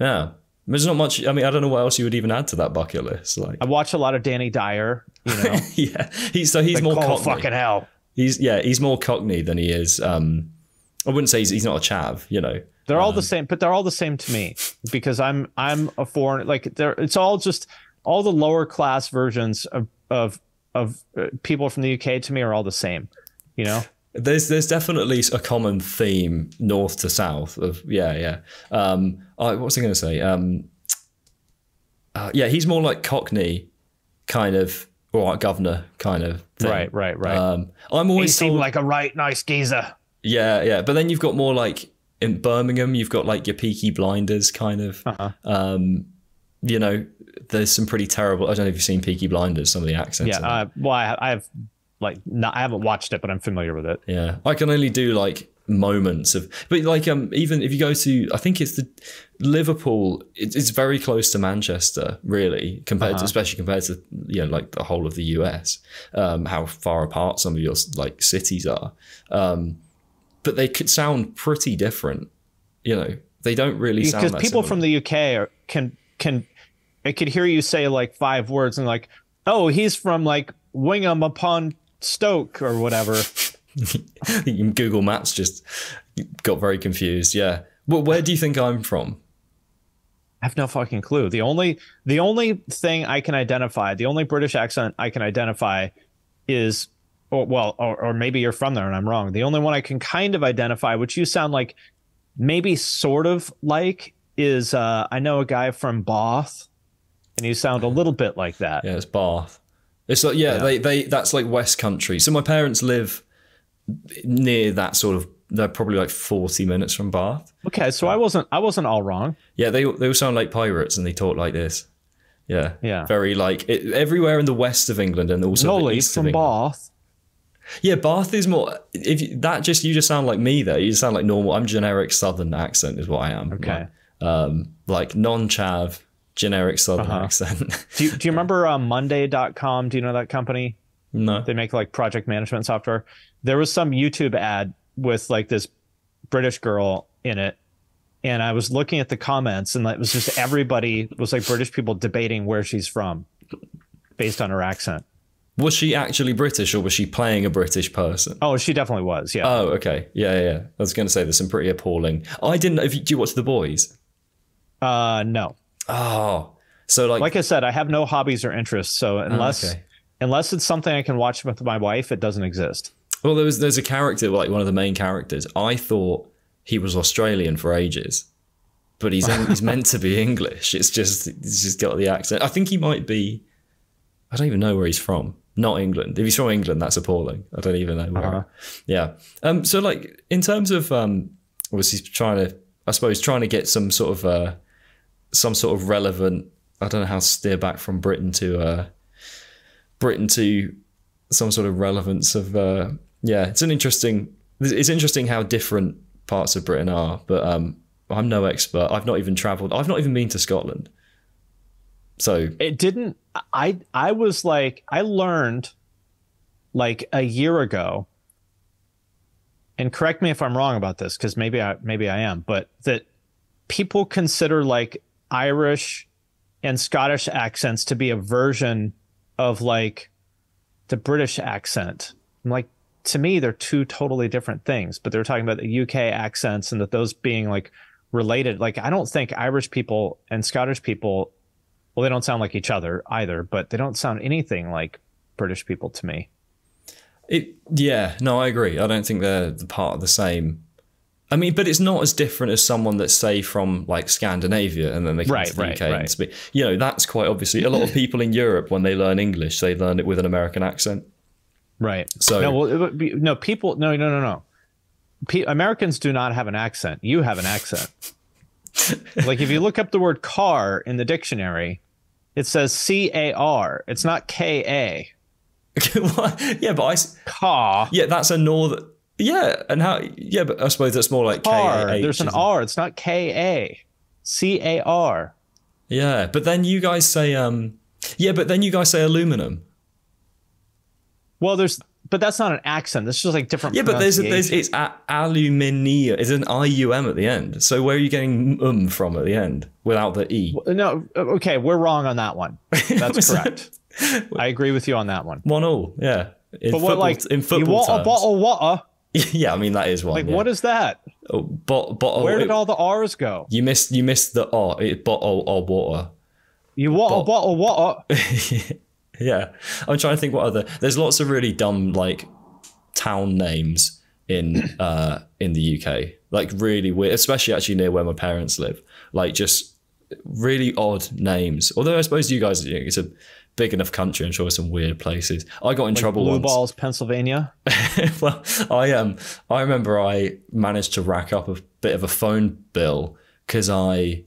yeah there's not much i mean i don't know what else you would even add to that bucket list like I watch a lot of Danny Dyer. You know, (laughs) yeah he's so he's Like, more oh cockney. fucking hell. he's yeah he's more cockney than he is um i wouldn't say he's, he's not a chav you know They're all Um, the same, but they're all the same to me because I'm I'm a foreign. Like they're it's all just all the lower class versions of of of uh, people from the UK to me are all the same. You know, There's there's definitely a common theme north to south of yeah yeah. Um, I, what was I going to say? Um, uh, yeah, he's more like Cockney, kind of or like governor kind of. Thing. right, right, right. Um, I'm always he seemed told, like a right nice geezer. yeah yeah, but then you've got more like in Birmingham, you've got like your Peaky Blinders kind of. Uh-huh. Um, you know, there's some pretty terrible. I don't know if you've seen Peaky Blinders. Some of the accents. Yeah. Uh, well, I, I have like not, I haven't watched it, but I'm familiar with it. Yeah, I can only do like moments of, but like um, even if you go to, I think it's the Liverpool. It's, it's very close to Manchester, really, compared to, especially compared to you know like the whole of the US. Um, how far apart some of your like cities are, um, but they could sound pretty different. You know, they don't really sound Because that people similar. from the UK are, can can I could hear you say like five words and like, oh, he's from like Wingham upon Stoke or whatever. (laughs) Google Maps just got very confused. Yeah, well, where do you think I'm from? I have no fucking clue. The only the only thing I can identify, the only British accent I can identify is or well, or, or maybe you're from there and I'm wrong. The only one I can kind of identify, which you sound like maybe sort of like, is uh I know a guy from Bath and you sound a little bit like that. Yeah, it's Bath. It's like yeah, they they that's like West Country. So my parents live near that sort of. They're probably like forty minutes from Bath. Okay, so I wasn't I wasn't all wrong. Yeah, they they all sound like pirates and they talk like this. Yeah, Yeah. very like it, everywhere in the west of England and also the east from. Bath. Yeah, Bath is more. If you, that just you just sound like me there. You sound like normal. I'm generic Southern accent is what I am. Okay. Like, um, like non-chav generic Southern Uh-huh. accent. (laughs) Do you, do you remember uh, Monday.com? Do you know that company? no. They make like project management software. There was some YouTube ad with like this British girl in it. And I was looking at the comments and it was just everybody was like British people debating where she's from based on her accent. Was she actually British or was she playing a British person? Oh, she definitely was. Yeah. Oh, okay. Yeah, yeah, yeah. I was going to say there's some pretty appalling. I didn't. If you, do you watch The Boys? Uh, no. Oh, so like, Like I said, I have no hobbies or interests. So unless, okay. unless it's something I can watch with my wife, it doesn't exist. well, there was there's a character like one of the main characters. I thought he was Australian for ages, but he's he's meant to be (laughs) English. It's just he's just got the accent. I think he might be. I don't even know where he's from. Not England. If he's from England, that's appalling. I don't even know where. Uh-huh. Yeah. Um. So like in terms of um, was he trying to, I suppose trying to get some sort of uh, some sort of relevant. I don't know how to steer back from Britain to uh, Britain to some sort of relevance of. Uh, yeah, it's an interesting. It's interesting how different parts of Britain are, but um, I'm no expert. I've not even travelled. I've not even been to Scotland. So it didn't i i was like i learned like a year ago and correct me if i'm wrong about this because maybe i maybe i am but that people consider like Irish and Scottish accents to be a version of like the British accent. I'm like, to me, they're two totally different things, but they're talking about the UK accents and that those being like related. Like, I don't think Irish people and Scottish people, well, they don't sound like each other either, but they don't sound anything like British people to me. It, yeah, no, I agree. I don't think they're the part of the same. I mean, but it's not as different as someone that's say from like Scandinavia and then they come Right, to the right, UK and right. speak. You know, that's quite obviously a lot of (laughs) people in Europe when they learn English, they learn it with an American accent. Right. So- no, well, it would be, no people. No, no, no, no. Pe- Americans do not have an accent. You have an accent. (laughs) like if you look up the word car in the dictionary, it says C A R. It's not K A. (laughs) Yeah, but I Car. yeah, that's a northern. Yeah, and how? Yeah, but I suppose that's more like Car. K-A-H, There's an it? R. It's not K A. C A R. Yeah, but then you guys say um. Yeah, but then you guys say aluminum. Well, there's, but that's not an accent. That's just like different. Yeah, but there's there's it's a, aluminium. It's an I U M at the end. So where are you getting um from at the end without the e? no. Okay, we're wrong on that one. (laughs) That's correct. (laughs) I agree with you on that one. One all. Yeah. In But football, what like in football you football want a bottle of water? (laughs) yeah, I mean that is one. Like yeah. what is that? oh, bot, bottle? Where did it- all the R's go? you missed? You missed the oh, it, bottle of water. You want a bottle water? Yeah, I'm trying to think what other. There's lots of really dumb like town names in (clears throat) uh in the UK, like really weird, especially actually near where my parents live. Like just really odd names. Although I suppose you guys, you know, it's a big enough country. I'm sure there's some weird places. I got in trouble Blue once. Balls, Pennsylvania. (laughs) well, I um, I remember I managed to rack up a bit of a phone bill because I,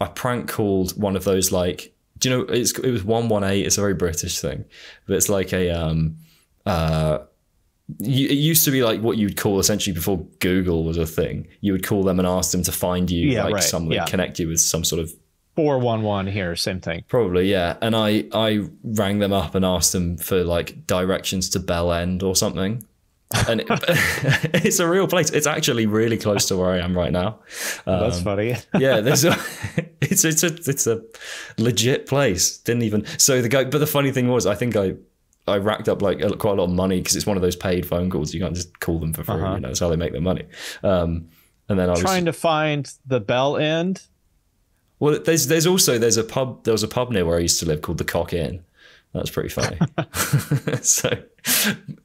I prank called one of those like, do you know, it's it was one one eight. It's a very British thing, but it's like a um, uh. You, it used to be like what you'd call essentially before Google was a thing. You would call them and ask them to find you, Yeah, like right, something, yeah. connect you with some sort of 411 here, same thing. Probably, yeah. And I I rang them up and asked them for like directions to Bell End or something. And it, (laughs) it's a real place. It's actually really close to where I am right now. (laughs) That's Um, funny. (laughs) yeah, there's a, it's it's a it's a legit place. Didn't even so the guy. But the funny thing was, I think I I racked up like quite a lot of money because it's one of those paid phone calls. You can't just call them for free. You know, that's how they make their money. Um, and then I was Trying to find the bell end. Well, there's there's also there's a pub there was a pub near where I used to live called the Cock Inn. That's pretty funny. (laughs) (laughs) so,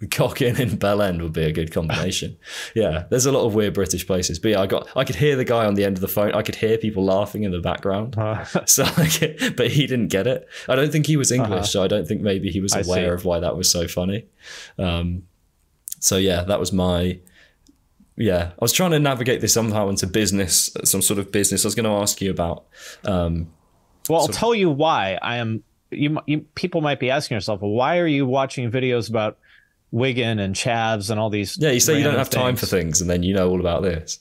Cock Inn in Bell End would be a good combination. Yeah, there's a lot of weird British places. But yeah, I got I could hear the guy on the end of the phone. I could hear people laughing in the background. (laughs) so, like, but he didn't get it. I don't think he was English, so I don't think maybe he was Uh-huh. Aware of why that was so funny. Um, so yeah, that was my yeah, I was trying to navigate this somehow into business, some sort of business. I was going to ask you about. Um, Well, I'll tell you why I am. You, you people might be asking yourself, well, why are you watching videos about Wigan and Chavs and all these? yeah, you say you don't have time for things? things, and then you know all about this.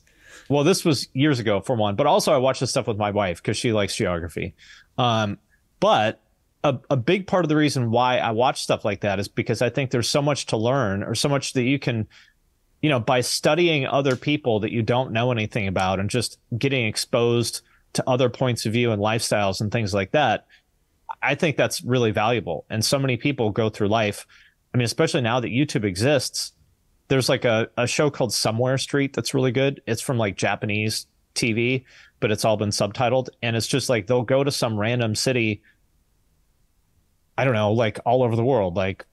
Well, this was years ago for one, but also I watch this stuff with my wife because she likes geography. Um, but a, a big part of the reason why I watch stuff like that is because I think there's so much to learn or so much that you can, you know, by studying other people that you don't know anything about and just getting exposed to other points of view and lifestyles and things like that. I think that's really valuable. And so many people go through life. I mean, especially now that YouTube exists, there's like a, a show called Somewhere Street that's really good. It's from like Japanese TV, but it's all been subtitled. And it's just like they'll go to some random city, I don't know, like all over the world, like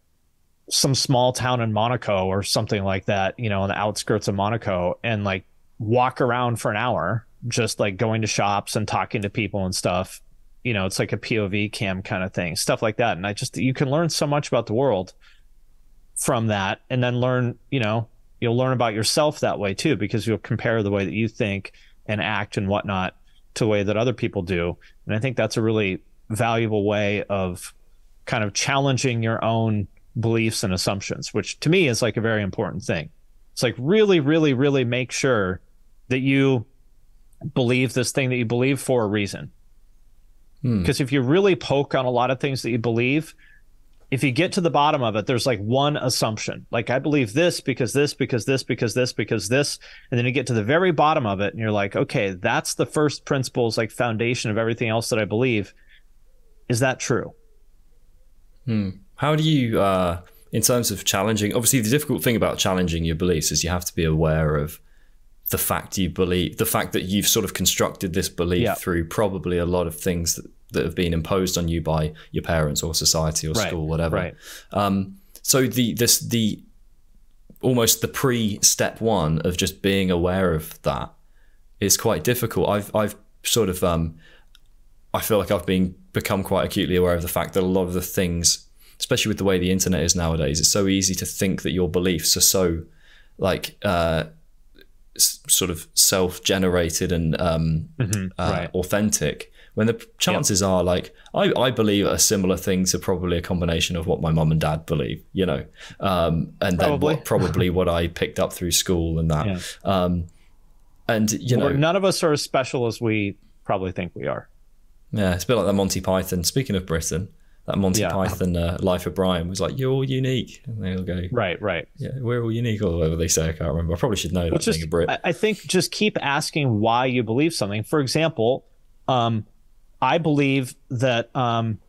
some small town in Monaco or something like that, you know, on the outskirts of Monaco, and like walk around for an hour, just like going to shops and talking to people and stuff. You know, it's like a POV cam kind of thing, stuff like that. And I just, you can learn so much about the world from that and then learn you know you'll learn about yourself that way too because you'll compare the way that you think and act and whatnot to the way that other people do and i think that's a really valuable way of kind of challenging your own beliefs and assumptions which to me is like a very important thing it's like really really really make sure that you believe this thing that you believe for a reason because if you really poke on a lot of things that you believe if you get to the bottom of it, there's like one assumption. Like I believe this because this, because this, because this, because this. And then you get to the very bottom of it and you're like, okay, that's the first principles, like foundation of everything else that I believe. Is that true? Hmm. How do you, uh, in terms of challenging, obviously the difficult thing about challenging your beliefs is you have to be aware of the fact you believe, the fact that you've sort of constructed this belief yeah. through probably a lot of things that that have been imposed on you by your parents or society or right. school, whatever. Right. Um, so the this the almost the pre step one of just being aware of that is quite difficult. I've I've sort of um, I feel like I've been become quite acutely aware of the fact that a lot of the things, especially with the way the internet is nowadays, it's so easy to think that your beliefs are so like uh, sort of self generated and um, mm-hmm. uh, right. authentic when the chances yep. are like I, I believe a similar thing to probably a combination of what my mom and dad believe you know um, and then probably. What, probably (laughs) what i picked up through school and that yeah. um, and you know none of us are as special as we probably think we are yeah it's a bit like the monty python speaking of britain that Monty yeah. Python uh, Life of Brian was like, "You're all unique," and they'll go, "Right, right, yeah, we're all unique," or whatever they say. I can't remember. I probably should know that just, being a Brit. I think just keep asking why you believe something. For example, um, I believe that um,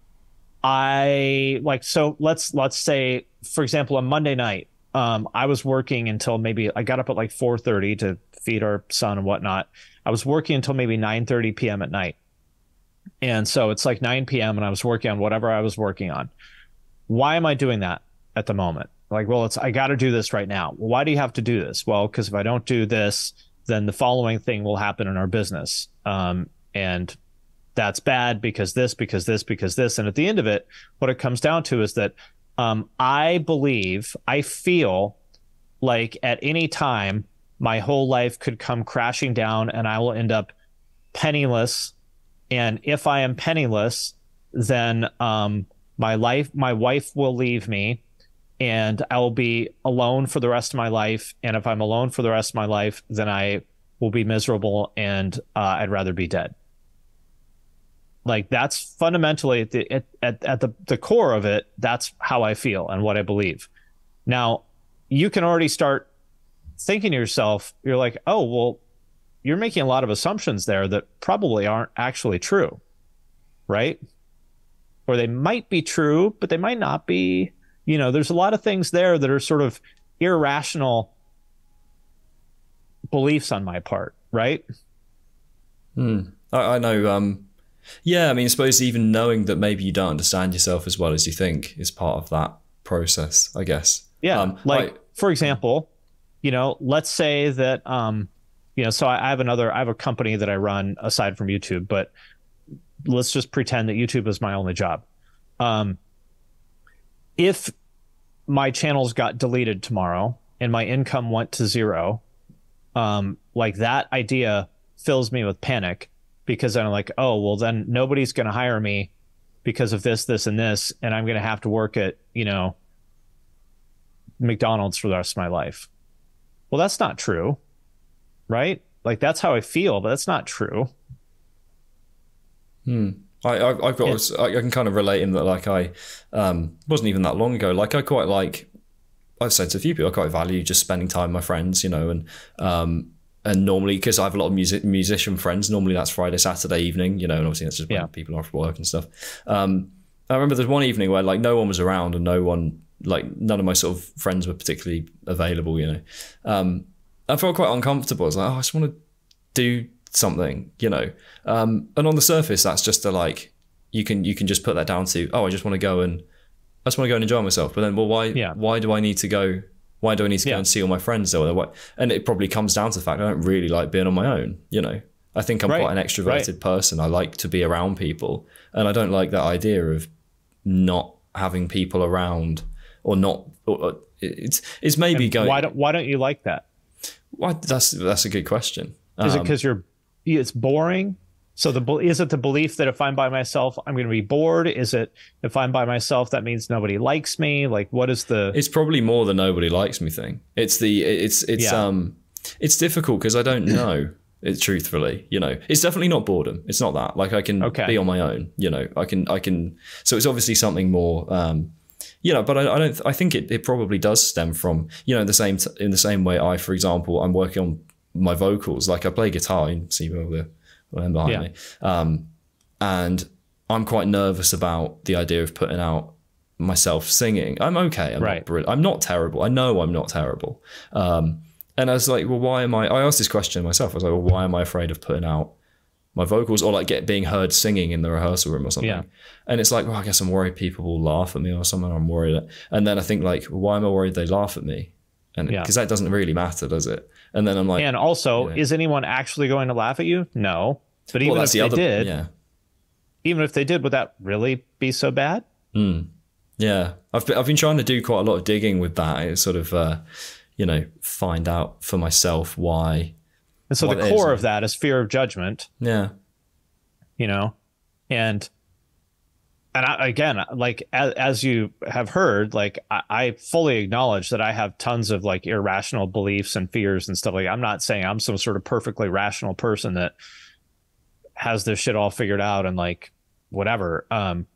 I like so let's let's say for example on Monday night um, I was working until maybe I got up at like 4:30 to feed our son and whatnot. I was working until maybe 9:30 p.m. at night, and so it's like 9 p.m. and I was working on whatever I was working on. Why am I doing that at the moment? Like, well, it's I got to do this right now. Why do you have to do this? Well, because if I don't do this, then the following thing will happen in our business. Um, and that's bad because this, because this, because this. And at the end of it, what it comes down to is that um, I believe, I feel like at any time, my whole life could come crashing down and I will end up penniless. And if I am penniless, then um, my life, my wife will leave me and I will be alone for the rest of my life. And if I'm alone for the rest of my life, then I will be miserable and uh, I'd rather be dead. Like that's fundamentally at the at, at, at the, the core of it, that's how I feel and what I believe. Now, you can already start thinking to yourself, you're like, oh, well, you're making a lot of assumptions there that probably aren't actually true. Right? Or they might be true, but they might not be. You know, there's a lot of things there that are sort of irrational beliefs on my part, right? Hmm. I, I know um, yeah, I mean, I suppose even knowing that maybe you don't understand yourself as well as you think is part of that process, I guess. Yeah. Um, like, I, for example, you know, let's say that, um, you know, so I, I have another, I have a company that I run aside from YouTube, but let's just pretend that YouTube is my only job. Um, if my channels got deleted tomorrow and my income went to zero, um, like that idea fills me with panic because I'm like, oh, well, then nobody's going to hire me because of this, this, and this, and I'm going to have to work at, you know, McDonald's for the rest of my life. Well, that's not true, right? Like that's how I feel, but that's not true. Hmm. I, I, have got, I, I can kind of relate in that, like, I um, wasn't even that long ago. Like, I quite like, I've said to a few people, I quite value just spending time with my friends, you know, and um, and normally because I have a lot of music musician friends, normally that's Friday, Saturday evening, you know, and obviously that's just when yeah. people are off work and stuff. Um, I remember there's one evening where like no one was around and no one like none of my sort of friends were particularly available, you know. Um, I felt quite uncomfortable. I was like, oh, I just want to do something, you know. Um, and on the surface, that's just a like you can you can just put that down to oh, I just want to go and I just want to go and enjoy myself. But then, well, why yeah. why do I need to go why do I need to go and see all my friends? Though? And it probably comes down to the fact I don't really like being on my own. You know, I think I'm right. quite an extroverted right. person. I like to be around people, and I don't like that idea of not having people around or not. Or, it's it's maybe and going. Why don't Why don't you like that? Why, that's that's a good question. Is um, it because you're it's boring? So the is it the belief that if I'm by myself, I'm going to be bored? Is it if I'm by myself, that means nobody likes me? Like, what is the? It's probably more the nobody likes me thing. It's the it's it's yeah. um it's difficult because I don't know. (clears throat) It truthfully, you know, it's definitely not boredom. It's not that. Like I can okay. be on my own. You know, I can I can. So it's obviously something more. um you know, but I, I don't. I think it, it probably does stem from you know the same t- in the same way. I, for example, I'm working on my vocals. Like I play guitar. You see all the behind Yeah. me, um, and I'm quite nervous about the idea of putting out myself singing. I'm okay. I'm Right. not brilliant. I'm not terrible. I know I'm not terrible. Um, and I was like, well, why am I? I asked this question myself. I was like, well, why am I afraid of putting out my vocals or like get being heard singing in the rehearsal room or something? Yeah. And it's like, well, I guess I'm worried people will laugh at me or something. I'm worried. That, and then I think like, why am I worried they laugh at me? And Yeah. because that doesn't really matter, does it? And then I'm like, And also, Yeah. is anyone actually going to laugh at you? No. But even well, if that's they other. did, Yeah. even if they did, would that really be so bad? Yeah, I've been, I've been trying to do quite a lot of digging with that. It's sort of, uh, you know, find out for myself why. And so Well, the core of that is fear of judgment, Yeah, you know, and and I, again, like as, as you have heard, like I, I fully acknowledge that I have tons of like irrational beliefs and fears and stuff like. I'm not saying I'm some sort of perfectly rational person that has this shit all figured out and like whatever. Um,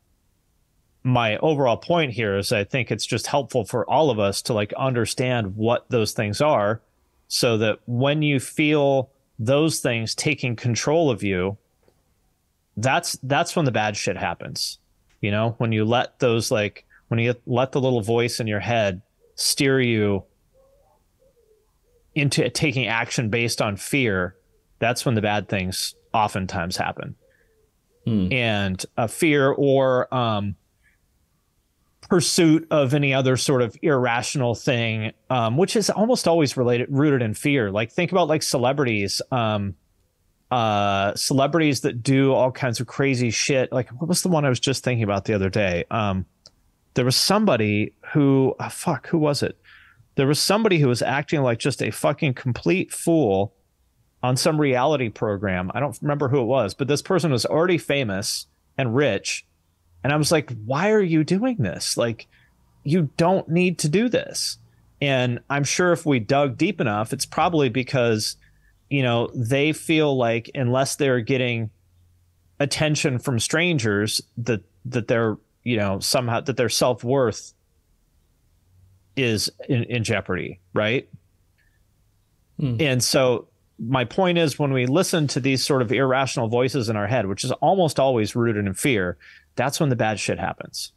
my overall point here is I think it's just helpful for all of us to like understand what those things are so that when you feel those things taking control of you that's that's when the bad shit happens. You know when you let those like when you let the little voice in your head steer you into taking action based on fear that's when the bad things oftentimes happen. And a fear or um pursuit of any other sort of irrational thing, um, which is almost always related rooted in fear. Like think about like celebrities, um, uh, celebrities that do all kinds of crazy shit. Like what was the one I was just thinking about the other day? Um, there was somebody who oh, fuck, who was it? There was somebody who was acting like just a fucking complete fool on some reality program. I don't remember who it was, but this person was already famous and rich and I was like, why are you doing this? Like, you don't need to do this. And I'm sure if we dug deep enough, it's probably because, you know, they feel like unless they're getting attention from strangers, that that they're, you know, somehow that their self worth is in, in jeopardy, right? Hmm. And so my point is when we listen to these sort of irrational voices in our head, which is almost always rooted in fear, that's when the bad shit happens.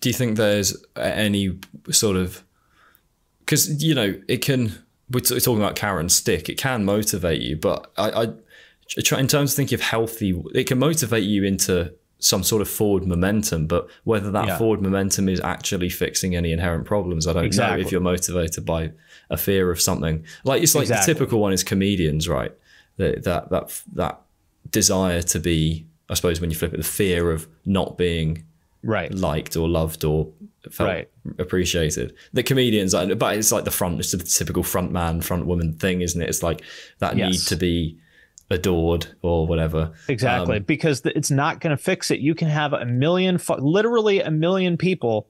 do you think there's any sort of because you know it can we're t- talking about carrot and stick it can motivate you but I, I try in terms of thinking of healthy it can motivate you into some sort of forward momentum but whether that Yeah. forward momentum is actually fixing any inherent problems i don't know if you're motivated by a fear of something like it's like Exactly. the typical one is comedians right that that that that desire to be i suppose when you flip it the fear of not being Right. liked or loved or felt Right. appreciated. The comedians, but it's like the front, it's the typical front man, front woman thing, isn't it? It's like that need to be adored or whatever. Exactly, Um, because it's not going to fix it. You can have a million, literally a million people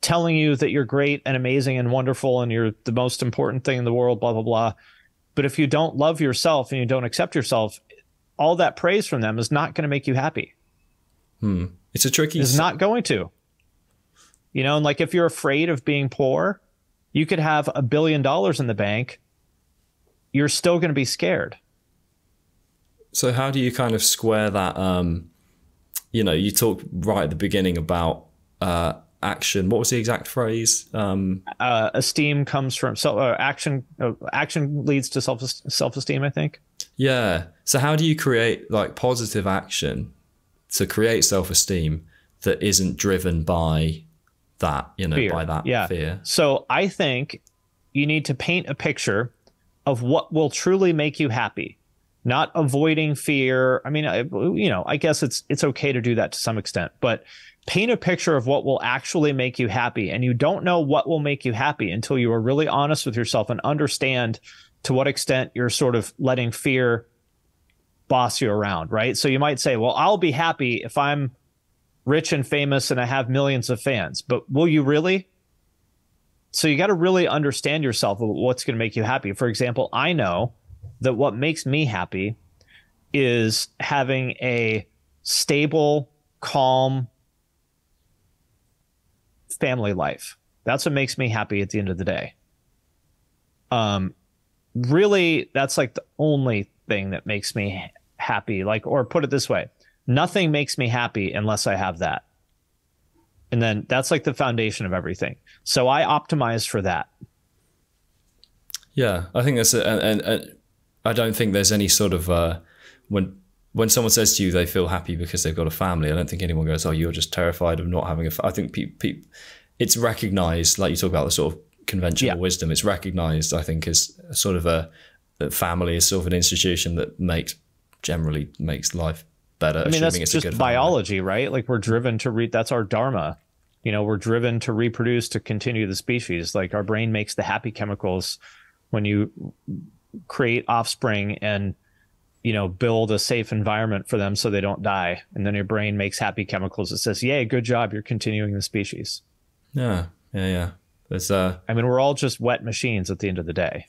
telling you that you're great and amazing and wonderful and you're the most important thing in the world, blah, blah, blah. But if you don't love yourself and you don't accept yourself, all that praise from them is not going to make you happy. It's a tricky. It's not going to. You know, and like if you're afraid of being poor, you could have a billion dollars in the bank. You're still going to be scared. So how do you kind of square that? Um, you know, you talked right at the beginning about uh, action. What was the exact phrase? Um, uh, esteem comes from self uh, action. Uh, action leads to self self esteem. I think. yeah. So how do you create like positive action to create self esteem that isn't driven by that? You know, Fear. by that yeah. fear. So I think you need to paint a picture of what will truly make you happy, not avoiding fear. I mean, I, you know, I guess it's it's okay to do that to some extent, but paint a picture of what will actually make you happy. And you don't know what will make you happy until you are really honest with yourself and understand to what extent you're sort of letting fear boss you around, right? So you might say, well, I'll be happy if I'm rich and famous and I have millions of fans, but will you really? So you got to really understand yourself what's going to make you happy. For example, I know that what makes me happy is having a stable, calm, family life. That's what makes me happy at the end of the day. Um, really, that's like the only thing that makes me happy. Like, or put it this way, nothing makes me happy unless I have that. And then that's like the foundation of everything. So I optimize for that. Yeah, I think that's a, and, and I don't think there's any sort of uh, when when someone says to you they feel happy because they've got a family. I don't think anyone goes, "Oh, you're just terrified of not having a." Fa-. I think people, pe- it's recognized, like you talk about the sort of conventional yeah. wisdom. It's recognized, I think, as sort of a that family is sort of an institution that makes generally makes life better. I mean, that's just biology, right? Like we're driven to read. That's our dharma. You know, we're driven to reproduce to continue the species. Like our brain makes the happy chemicals when you create offspring and you know build a safe environment for them so they don't die. And then your brain makes happy chemicals that says yay good job you're continuing the species. Yeah yeah yeah. There's uh i mean we're all just wet machines at the end of the day.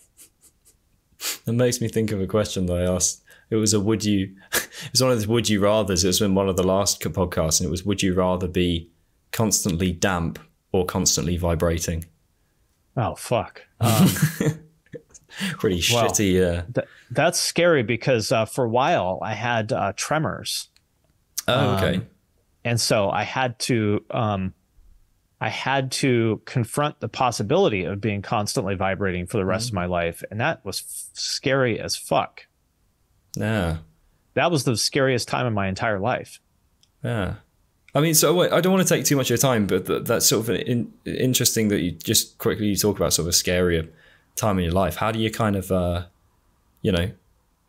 That makes me think of a question that i asked. It was a would you (laughs) it's one of the would you rathers. It was in one of the last podcasts and it was would you rather be constantly damp or constantly vibrating? Oh fuck. (laughs) Um, pretty shitty. Yeah, th- that's scary because uh, for a while I had uh, tremors. Oh, okay. Um, and so I had to, um, I had to confront the possibility of being constantly vibrating for the rest mm-hmm. of my life, and that was f- scary as fuck. Yeah, that was the scariest time in my entire life. Yeah. I mean, so I don't want to take too much of your time, but that's sort of in, interesting that you just quickly you talk about sort of a scarier time in your life, how do you kind of, uh, you know,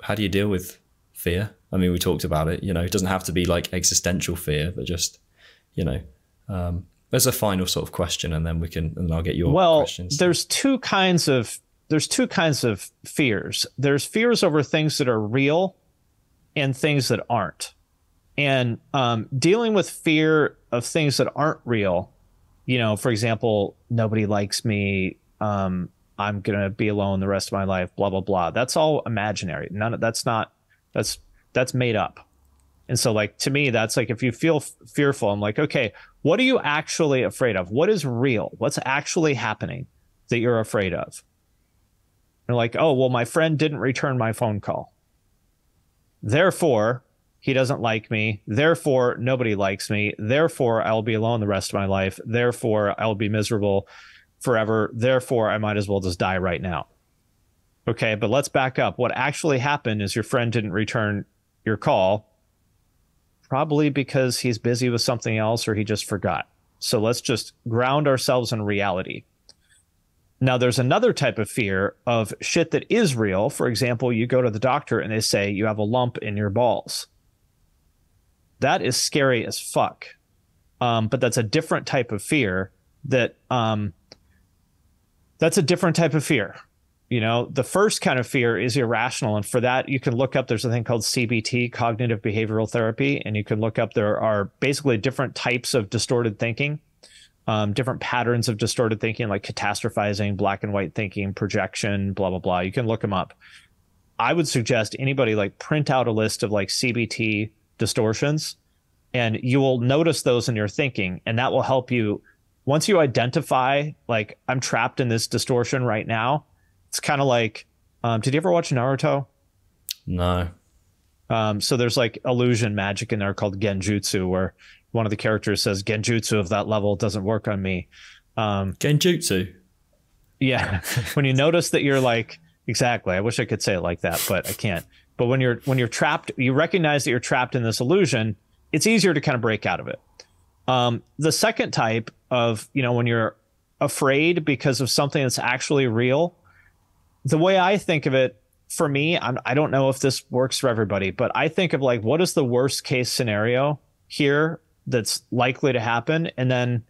how do you deal with fear? I mean, we talked about it. You know, it doesn't have to be like existential fear, but just, you know, um, there's a final sort of question, and then we can, and I'll get your well. Questions. There's two kinds of there's two kinds of fears. There's fears over things that are real, and things that aren't. And um, dealing with fear of things that aren't real, you know, for example, nobody likes me. Um, I'm going to be alone the rest of my life, blah, blah, blah. That's all imaginary. None of that's not, that's, that's made up. And so, like, to me, that's like if you feel f- fearful, I'm like, okay, what are you actually afraid of? What is real? What's actually happening that you're afraid of? You're like, oh, well, my friend didn't return my phone call. Therefore, he doesn't like me. Therefore, nobody likes me. Therefore, I'll be alone the rest of my life. Therefore, I'll be miserable forever. Therefore, I might as well just die right now. Okay, but let's back up. What actually happened is your friend didn't return your call, probably because he's busy with something else or he just forgot. So let's just ground ourselves in reality. Now, there's another type of fear of shit that is real. For example, you go to the doctor and they say you have a lump in your balls. That is scary as fuck. Um, but that's a different type of fear that um, that's a different type of fear. You know, the first kind of fear is irrational. And for that, you can look up, there's a thing called CBT, cognitive behavioral therapy. And you can look up, there are basically different types of distorted thinking, um, different patterns of distorted thinking, like catastrophizing, black and white thinking, projection, blah, blah, blah. You can look them up. I would suggest anybody like print out a list of like CBT distortions and you will notice those in your thinking. And that will help you once you identify like I'm trapped in this distortion right now, it's kind of like um, did you ever watch Naruto? No. Um, so there's like illusion magic in there called genjutsu, where one of the characters says genjutsu of that level doesn't work on me. Um, genjutsu. Yeah, (laughs) when you notice that you're like exactly, I wish I could say it like that, but I can't. But when you're when you're trapped, you recognize that you're trapped in this illusion. It's easier to kind of break out of it. Um, the second type of, you know, when you're afraid because of something that's actually real, the way I think of it, for me, I'm, I don't know if this works for everybody, but I think of like, what is the worst case scenario here that's likely to happen? And then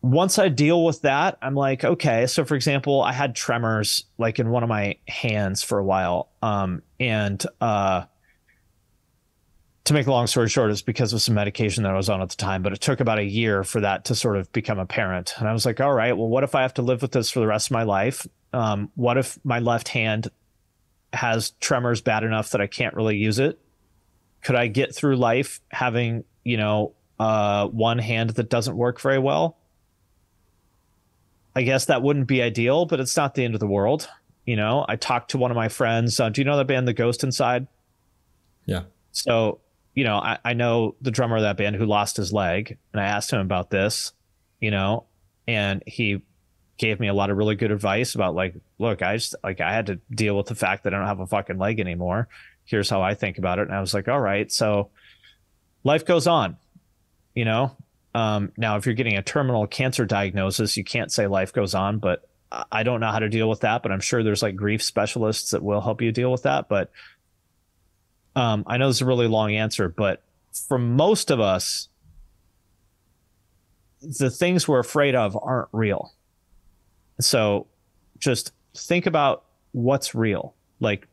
once I deal with that, I'm like, okay. So, for example, I had tremors like in one of my hands for a while. Um, and, uh, to make a long story short, it's because of some medication that I was on at the time, but it took about a year for that to sort of become apparent. And I was like, all right, well, what if I have to live with this for the rest of my life? Um, what if my left hand has tremors bad enough that I can't really use it? Could I get through life having, you know, uh, one hand that doesn't work very well. I guess that wouldn't be ideal, but it's not the end of the world. You know, I talked to one of my friends. Uh, do you know the band, The Ghost Inside? Yeah. So, you know, I, I know the drummer of that band who lost his leg, and I asked him about this, you know, and he gave me a lot of really good advice about like, look, I just like I had to deal with the fact that I don't have a fucking leg anymore. Here's how I think about it. And I was like, all right, so life goes on, you know. Um, now, if you're getting a terminal cancer diagnosis, you can't say life goes on, but I don't know how to deal with that. But I'm sure there's like grief specialists that will help you deal with that. But um, I know this is a really long answer, but for most of us, the things we're afraid of aren't real. So just think about what's real. Like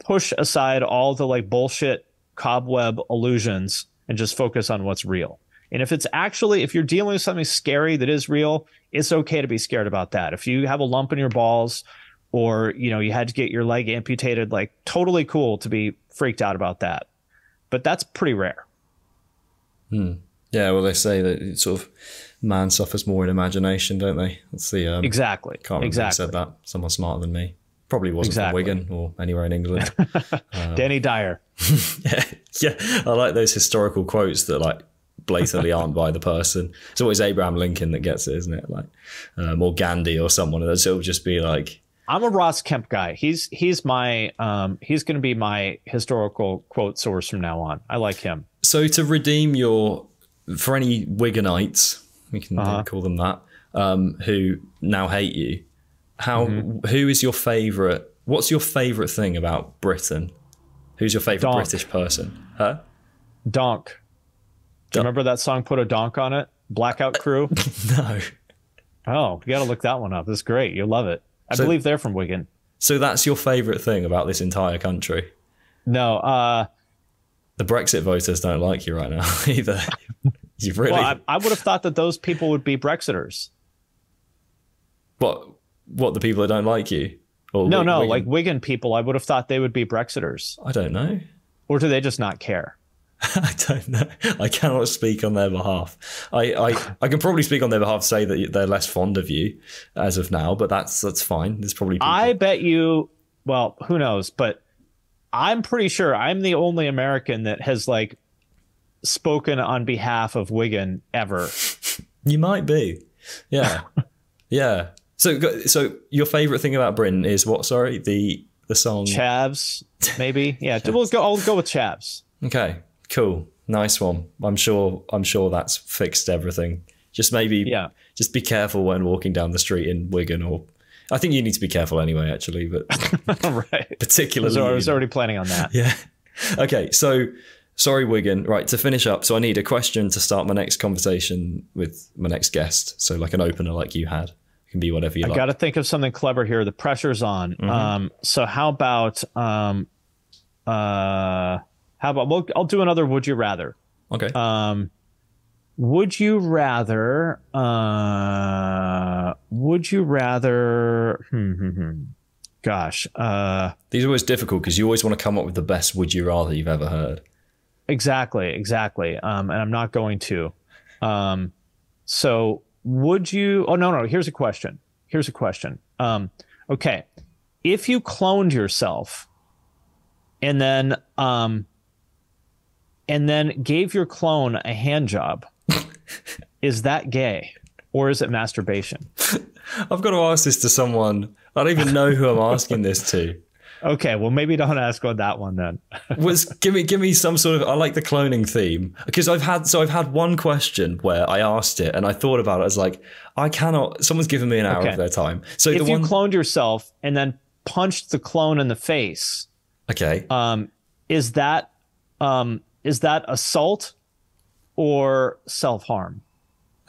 push aside all the like bullshit cobweb illusions and just focus on what's real. And if it's actually, if you're dealing with something scary that is real, it's okay to be scared about that. If you have a lump in your balls or, you know, you had to get your leg amputated, like totally cool to be freaked out about that. But that's pretty rare. Hmm. Yeah, well, they say that sort of man suffers more in imagination, don't they? That's the um, exactly. Can't remember exactly. who said that. Someone smarter than me. Probably wasn't Exactly. from Wigan or anywhere in England. (laughs) Danny Dyer. yeah, (laughs) yeah. I like those historical quotes that like blatantly aren't by the person. It's always Abraham Lincoln that gets it, isn't it? Like, um, or Gandhi or someone. It'll just be like, I'm a Ross Kemp guy. He's he's my um he's going to be my historical quote source from now on. I like him. so to redeem your for any Wiganites, we can Uh-huh. call them that, um, who now hate you. How? Mm-hmm. who is your favorite? What's your favorite thing about Britain? Who's your favorite Donk. British person? Huh? Donk. Do you remember that song? Put a donk on it. Blackout Crew. (laughs) No. oh, you got to look that one up. It's great. You'll love it. I So- believe they're from Wigan. So that's your favorite thing about this entire country. No, uh, The Brexit voters don't like you right now (laughs) either. You've really? well, I, I would have thought that those people would be Brexiters. what? What the people that don't like you? Or No, no, like Wigan people, I would have thought they would be Brexiters. I don't know. Or do they just not care? (laughs) I don't know. I cannot speak on their behalf. I, I, I can probably speak on their behalf, say that they're less fond of you as of now, but that's that's fine. There's probably people. I bet you, well, who knows, but I'm pretty sure I'm the only American that has like spoken on behalf of Wigan ever. (laughs) you might be. Yeah, (laughs) yeah. So so your favorite thing about Britain is what? Sorry, the the song. Chavs, maybe. Yeah, we'll go. I'll go with Chavs. Okay, cool, nice one. I'm sure. I'm sure that's fixed everything. Just maybe. Yeah. Just be careful when walking down the street in Wigan, or I think you need to be careful anyway. Actually, but (laughs) right. particularly. So I was already planning on that. (laughs) Yeah. Okay, so sorry, Wigan. Right, to finish up, so I need a question to start my next conversation with my next guest. So, like an opener, like you had. It can be whatever you like. I like. got to think of something clever here. The pressure's on. Mm-hmm. Um, so how about um, uh, how about we'll, I'll do another. Would you rather? Okay. Um, would you rather? Uh, would you rather? Hmm, hmm, hmm. Gosh. Uh, These are always difficult because you always want to come up with the best would you rather you've ever heard. exactly. Exactly. Um, and I'm not going to. Um, so would you? Oh no, no. Here's a question. Here's a question. Um, okay, if you cloned yourself, and then um, and then gave your clone a hand job, (laughs) is that gay or is it masturbation? I've got to ask this to someone. I don't even know who I'm asking this to. (laughs) Okay, well maybe don't ask on that one then. (laughs) Was give me give me some sort of I like the cloning theme because I've had so I've had one question where I asked it and I thought about it as like I cannot someone's given me an hour Okay. of their time so if you one cloned yourself and then punched the clone in the face, okay um, is that um, is that assault or self harm?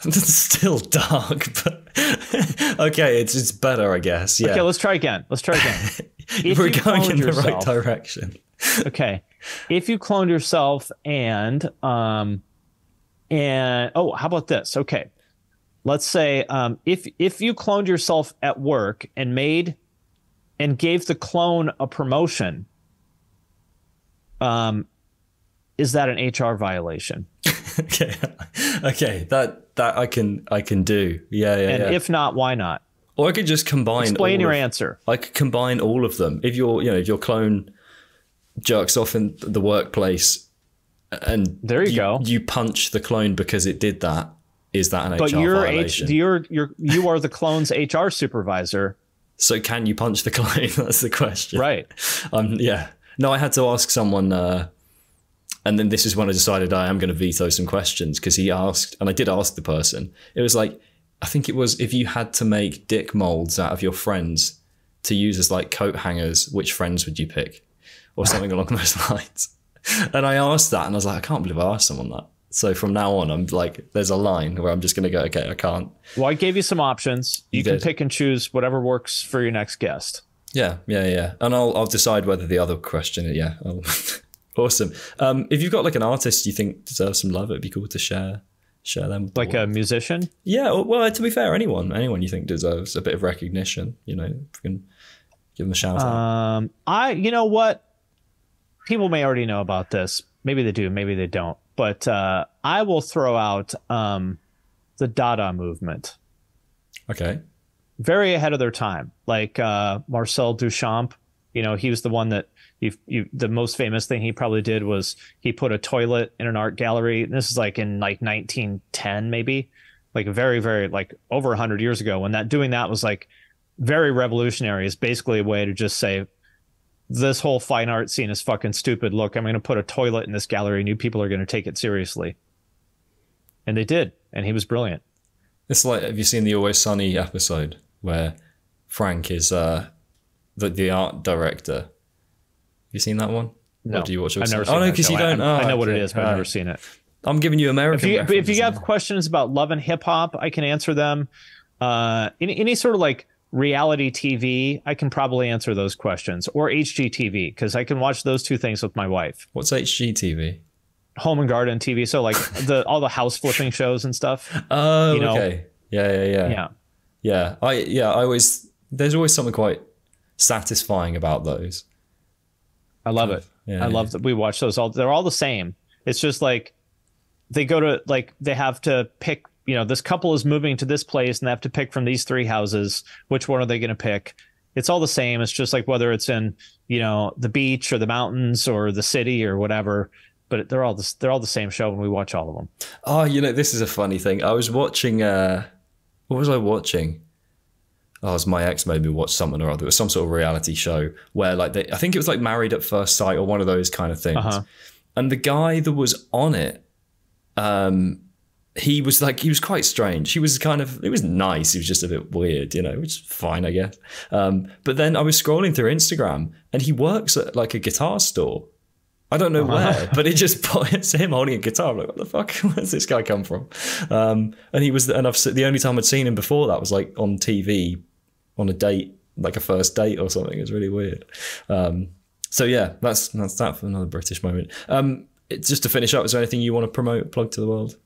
It's (laughs) still dark, but (laughs) okay, it's it's better, I guess. Yeah, Okay, let's try again. Let's try again. (laughs) We're going in the right direction. okay if you cloned yourself and um and oh how about this okay let's say um if if you cloned yourself at work and made and gave the clone a promotion um is that an hr violation (laughs) okay, okay, that that I can I can do. Yeah, yeah. And yeah. if not, why not? or I could just combine. Explain your of- answer. I could combine all of them. If your you know if your clone jerks off in the workplace, and There you go. you punch the clone because it did that. Is that an But HR you're H, you're you're you are the clone's HR supervisor, so can you punch the (laughs) clone? That's the question. right? Um, yeah. No, I had to ask someone, uh, and then this is when I decided I am going to veto some questions because he asked, and I did ask the person. It was like, I think it was if you had to make dick molds out of your friends to use as like coat hangers, which friends would you pick, or something along those (laughs) lines. And I asked that, and I was like, I can't believe I asked someone that. So from now on, I'm like, there's a line where I'm just going to go, okay, I can't. Well, I gave you some options. You, You can did. pick and choose whatever works for your next guest. Yeah, yeah, yeah. And I'll I'll decide whether the other question. Yeah, I'll, (laughs) awesome. Um, if you've got like an artist you think deserves some love, it'd be cool to share share them. with the Like world. a musician. yeah. Well, to be fair, anyone anyone you think deserves a bit of recognition, you know, you can give them a shout out. Um, I, you know what? People may already know about this. Maybe they do, maybe they don't. But uh, I will throw out um, the Dada movement. Okay. Very ahead of their time. Like uh, Marcel Duchamp, you know, he was the one that you, you, the most famous thing he probably did was he put a toilet in an art gallery. And this is like in like 1910, maybe, like very, very like over 100 years ago. When that doing that was like very revolutionary. Is basically a way to just say this whole fine art scene is fucking stupid. Look, I'm going to put a toilet in this gallery, and you people are going to take it seriously. And they did, and he was brilliant. It's like have you seen the Always Sunny episode where Frank is uh, the the art director? You seen that one? No, Or do you watch? I've never seen Sunny? Oh no, because you don't. I, oh, know what it okay. is, but I've never seen it. I'm giving you If American. you, but if you have questions about love and hip hop, I can answer them. Uh, any any sort of like reality TV, I can probably answer those questions, or HGTV because I can watch those two things with my wife. What's HGTV? Home and garden TV, so like (laughs) the all the house flipping shows and stuff. Oh, You know? okay. Yeah, yeah, yeah, Yeah. Yeah, I yeah, I always there's always something quite satisfying about those. I love it. Yeah, I love that we watch those all. They're all the same. It's just like they go to like they have to pick. You know, this couple is moving to this place and they have to pick from these three houses. Which one are they going to pick? It's all the same. It's just like whether it's in you know the beach or the mountains or the city or whatever. But they're all the, they're all the same show, and we watch all of them. Oh, you know, this is a funny thing. I was watching uh what was I watching? Oh, was my ex made me watch something or other. It was some sort of reality show where like they I think it was like married at first sight or one of those kind of things. Uh-huh. And the guy that was on it, um, he was like he was quite strange. He was kind of it was nice. He was just a bit weird, you know, which is fine, I guess. Um, but then I was scrolling through Instagram and he works at like a guitar store. I don't know where, (laughs) but it just (laughs) it's him holding a guitar. I'm like, what the fuck? (laughs) Where's this guy come from? Um, and he was, and I've the only time I'd seen him before that was like on TV, on a date, like a first date or something. It was really weird. Um, so yeah, that's that's that for another British moment. Um, just to finish up, is there anything you want to promote, plug to the world?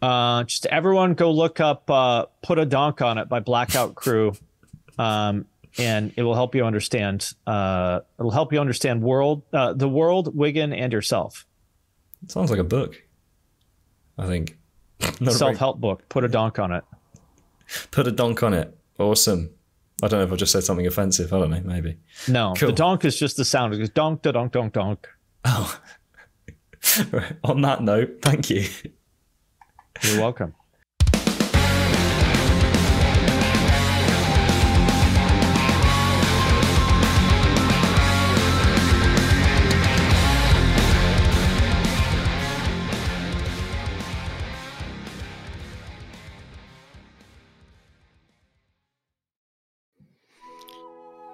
Uh, just everyone go look up uh, "Put a Donk on It" by Blackout Crew, um, and it will help you understand. Uh, it'll help you understand world, uh, the world, Wigan, and yourself. It sounds like a book. I think. (laughs) Self help book. Put a donk on it. Put a donk on it. Awesome. I don't know if I just said something offensive. I don't know. Maybe. No, Cool. the donk is just the sound. It goes donk, da donk, donk, donk. Oh. Right. (laughs) On that note, thank you. You're welcome.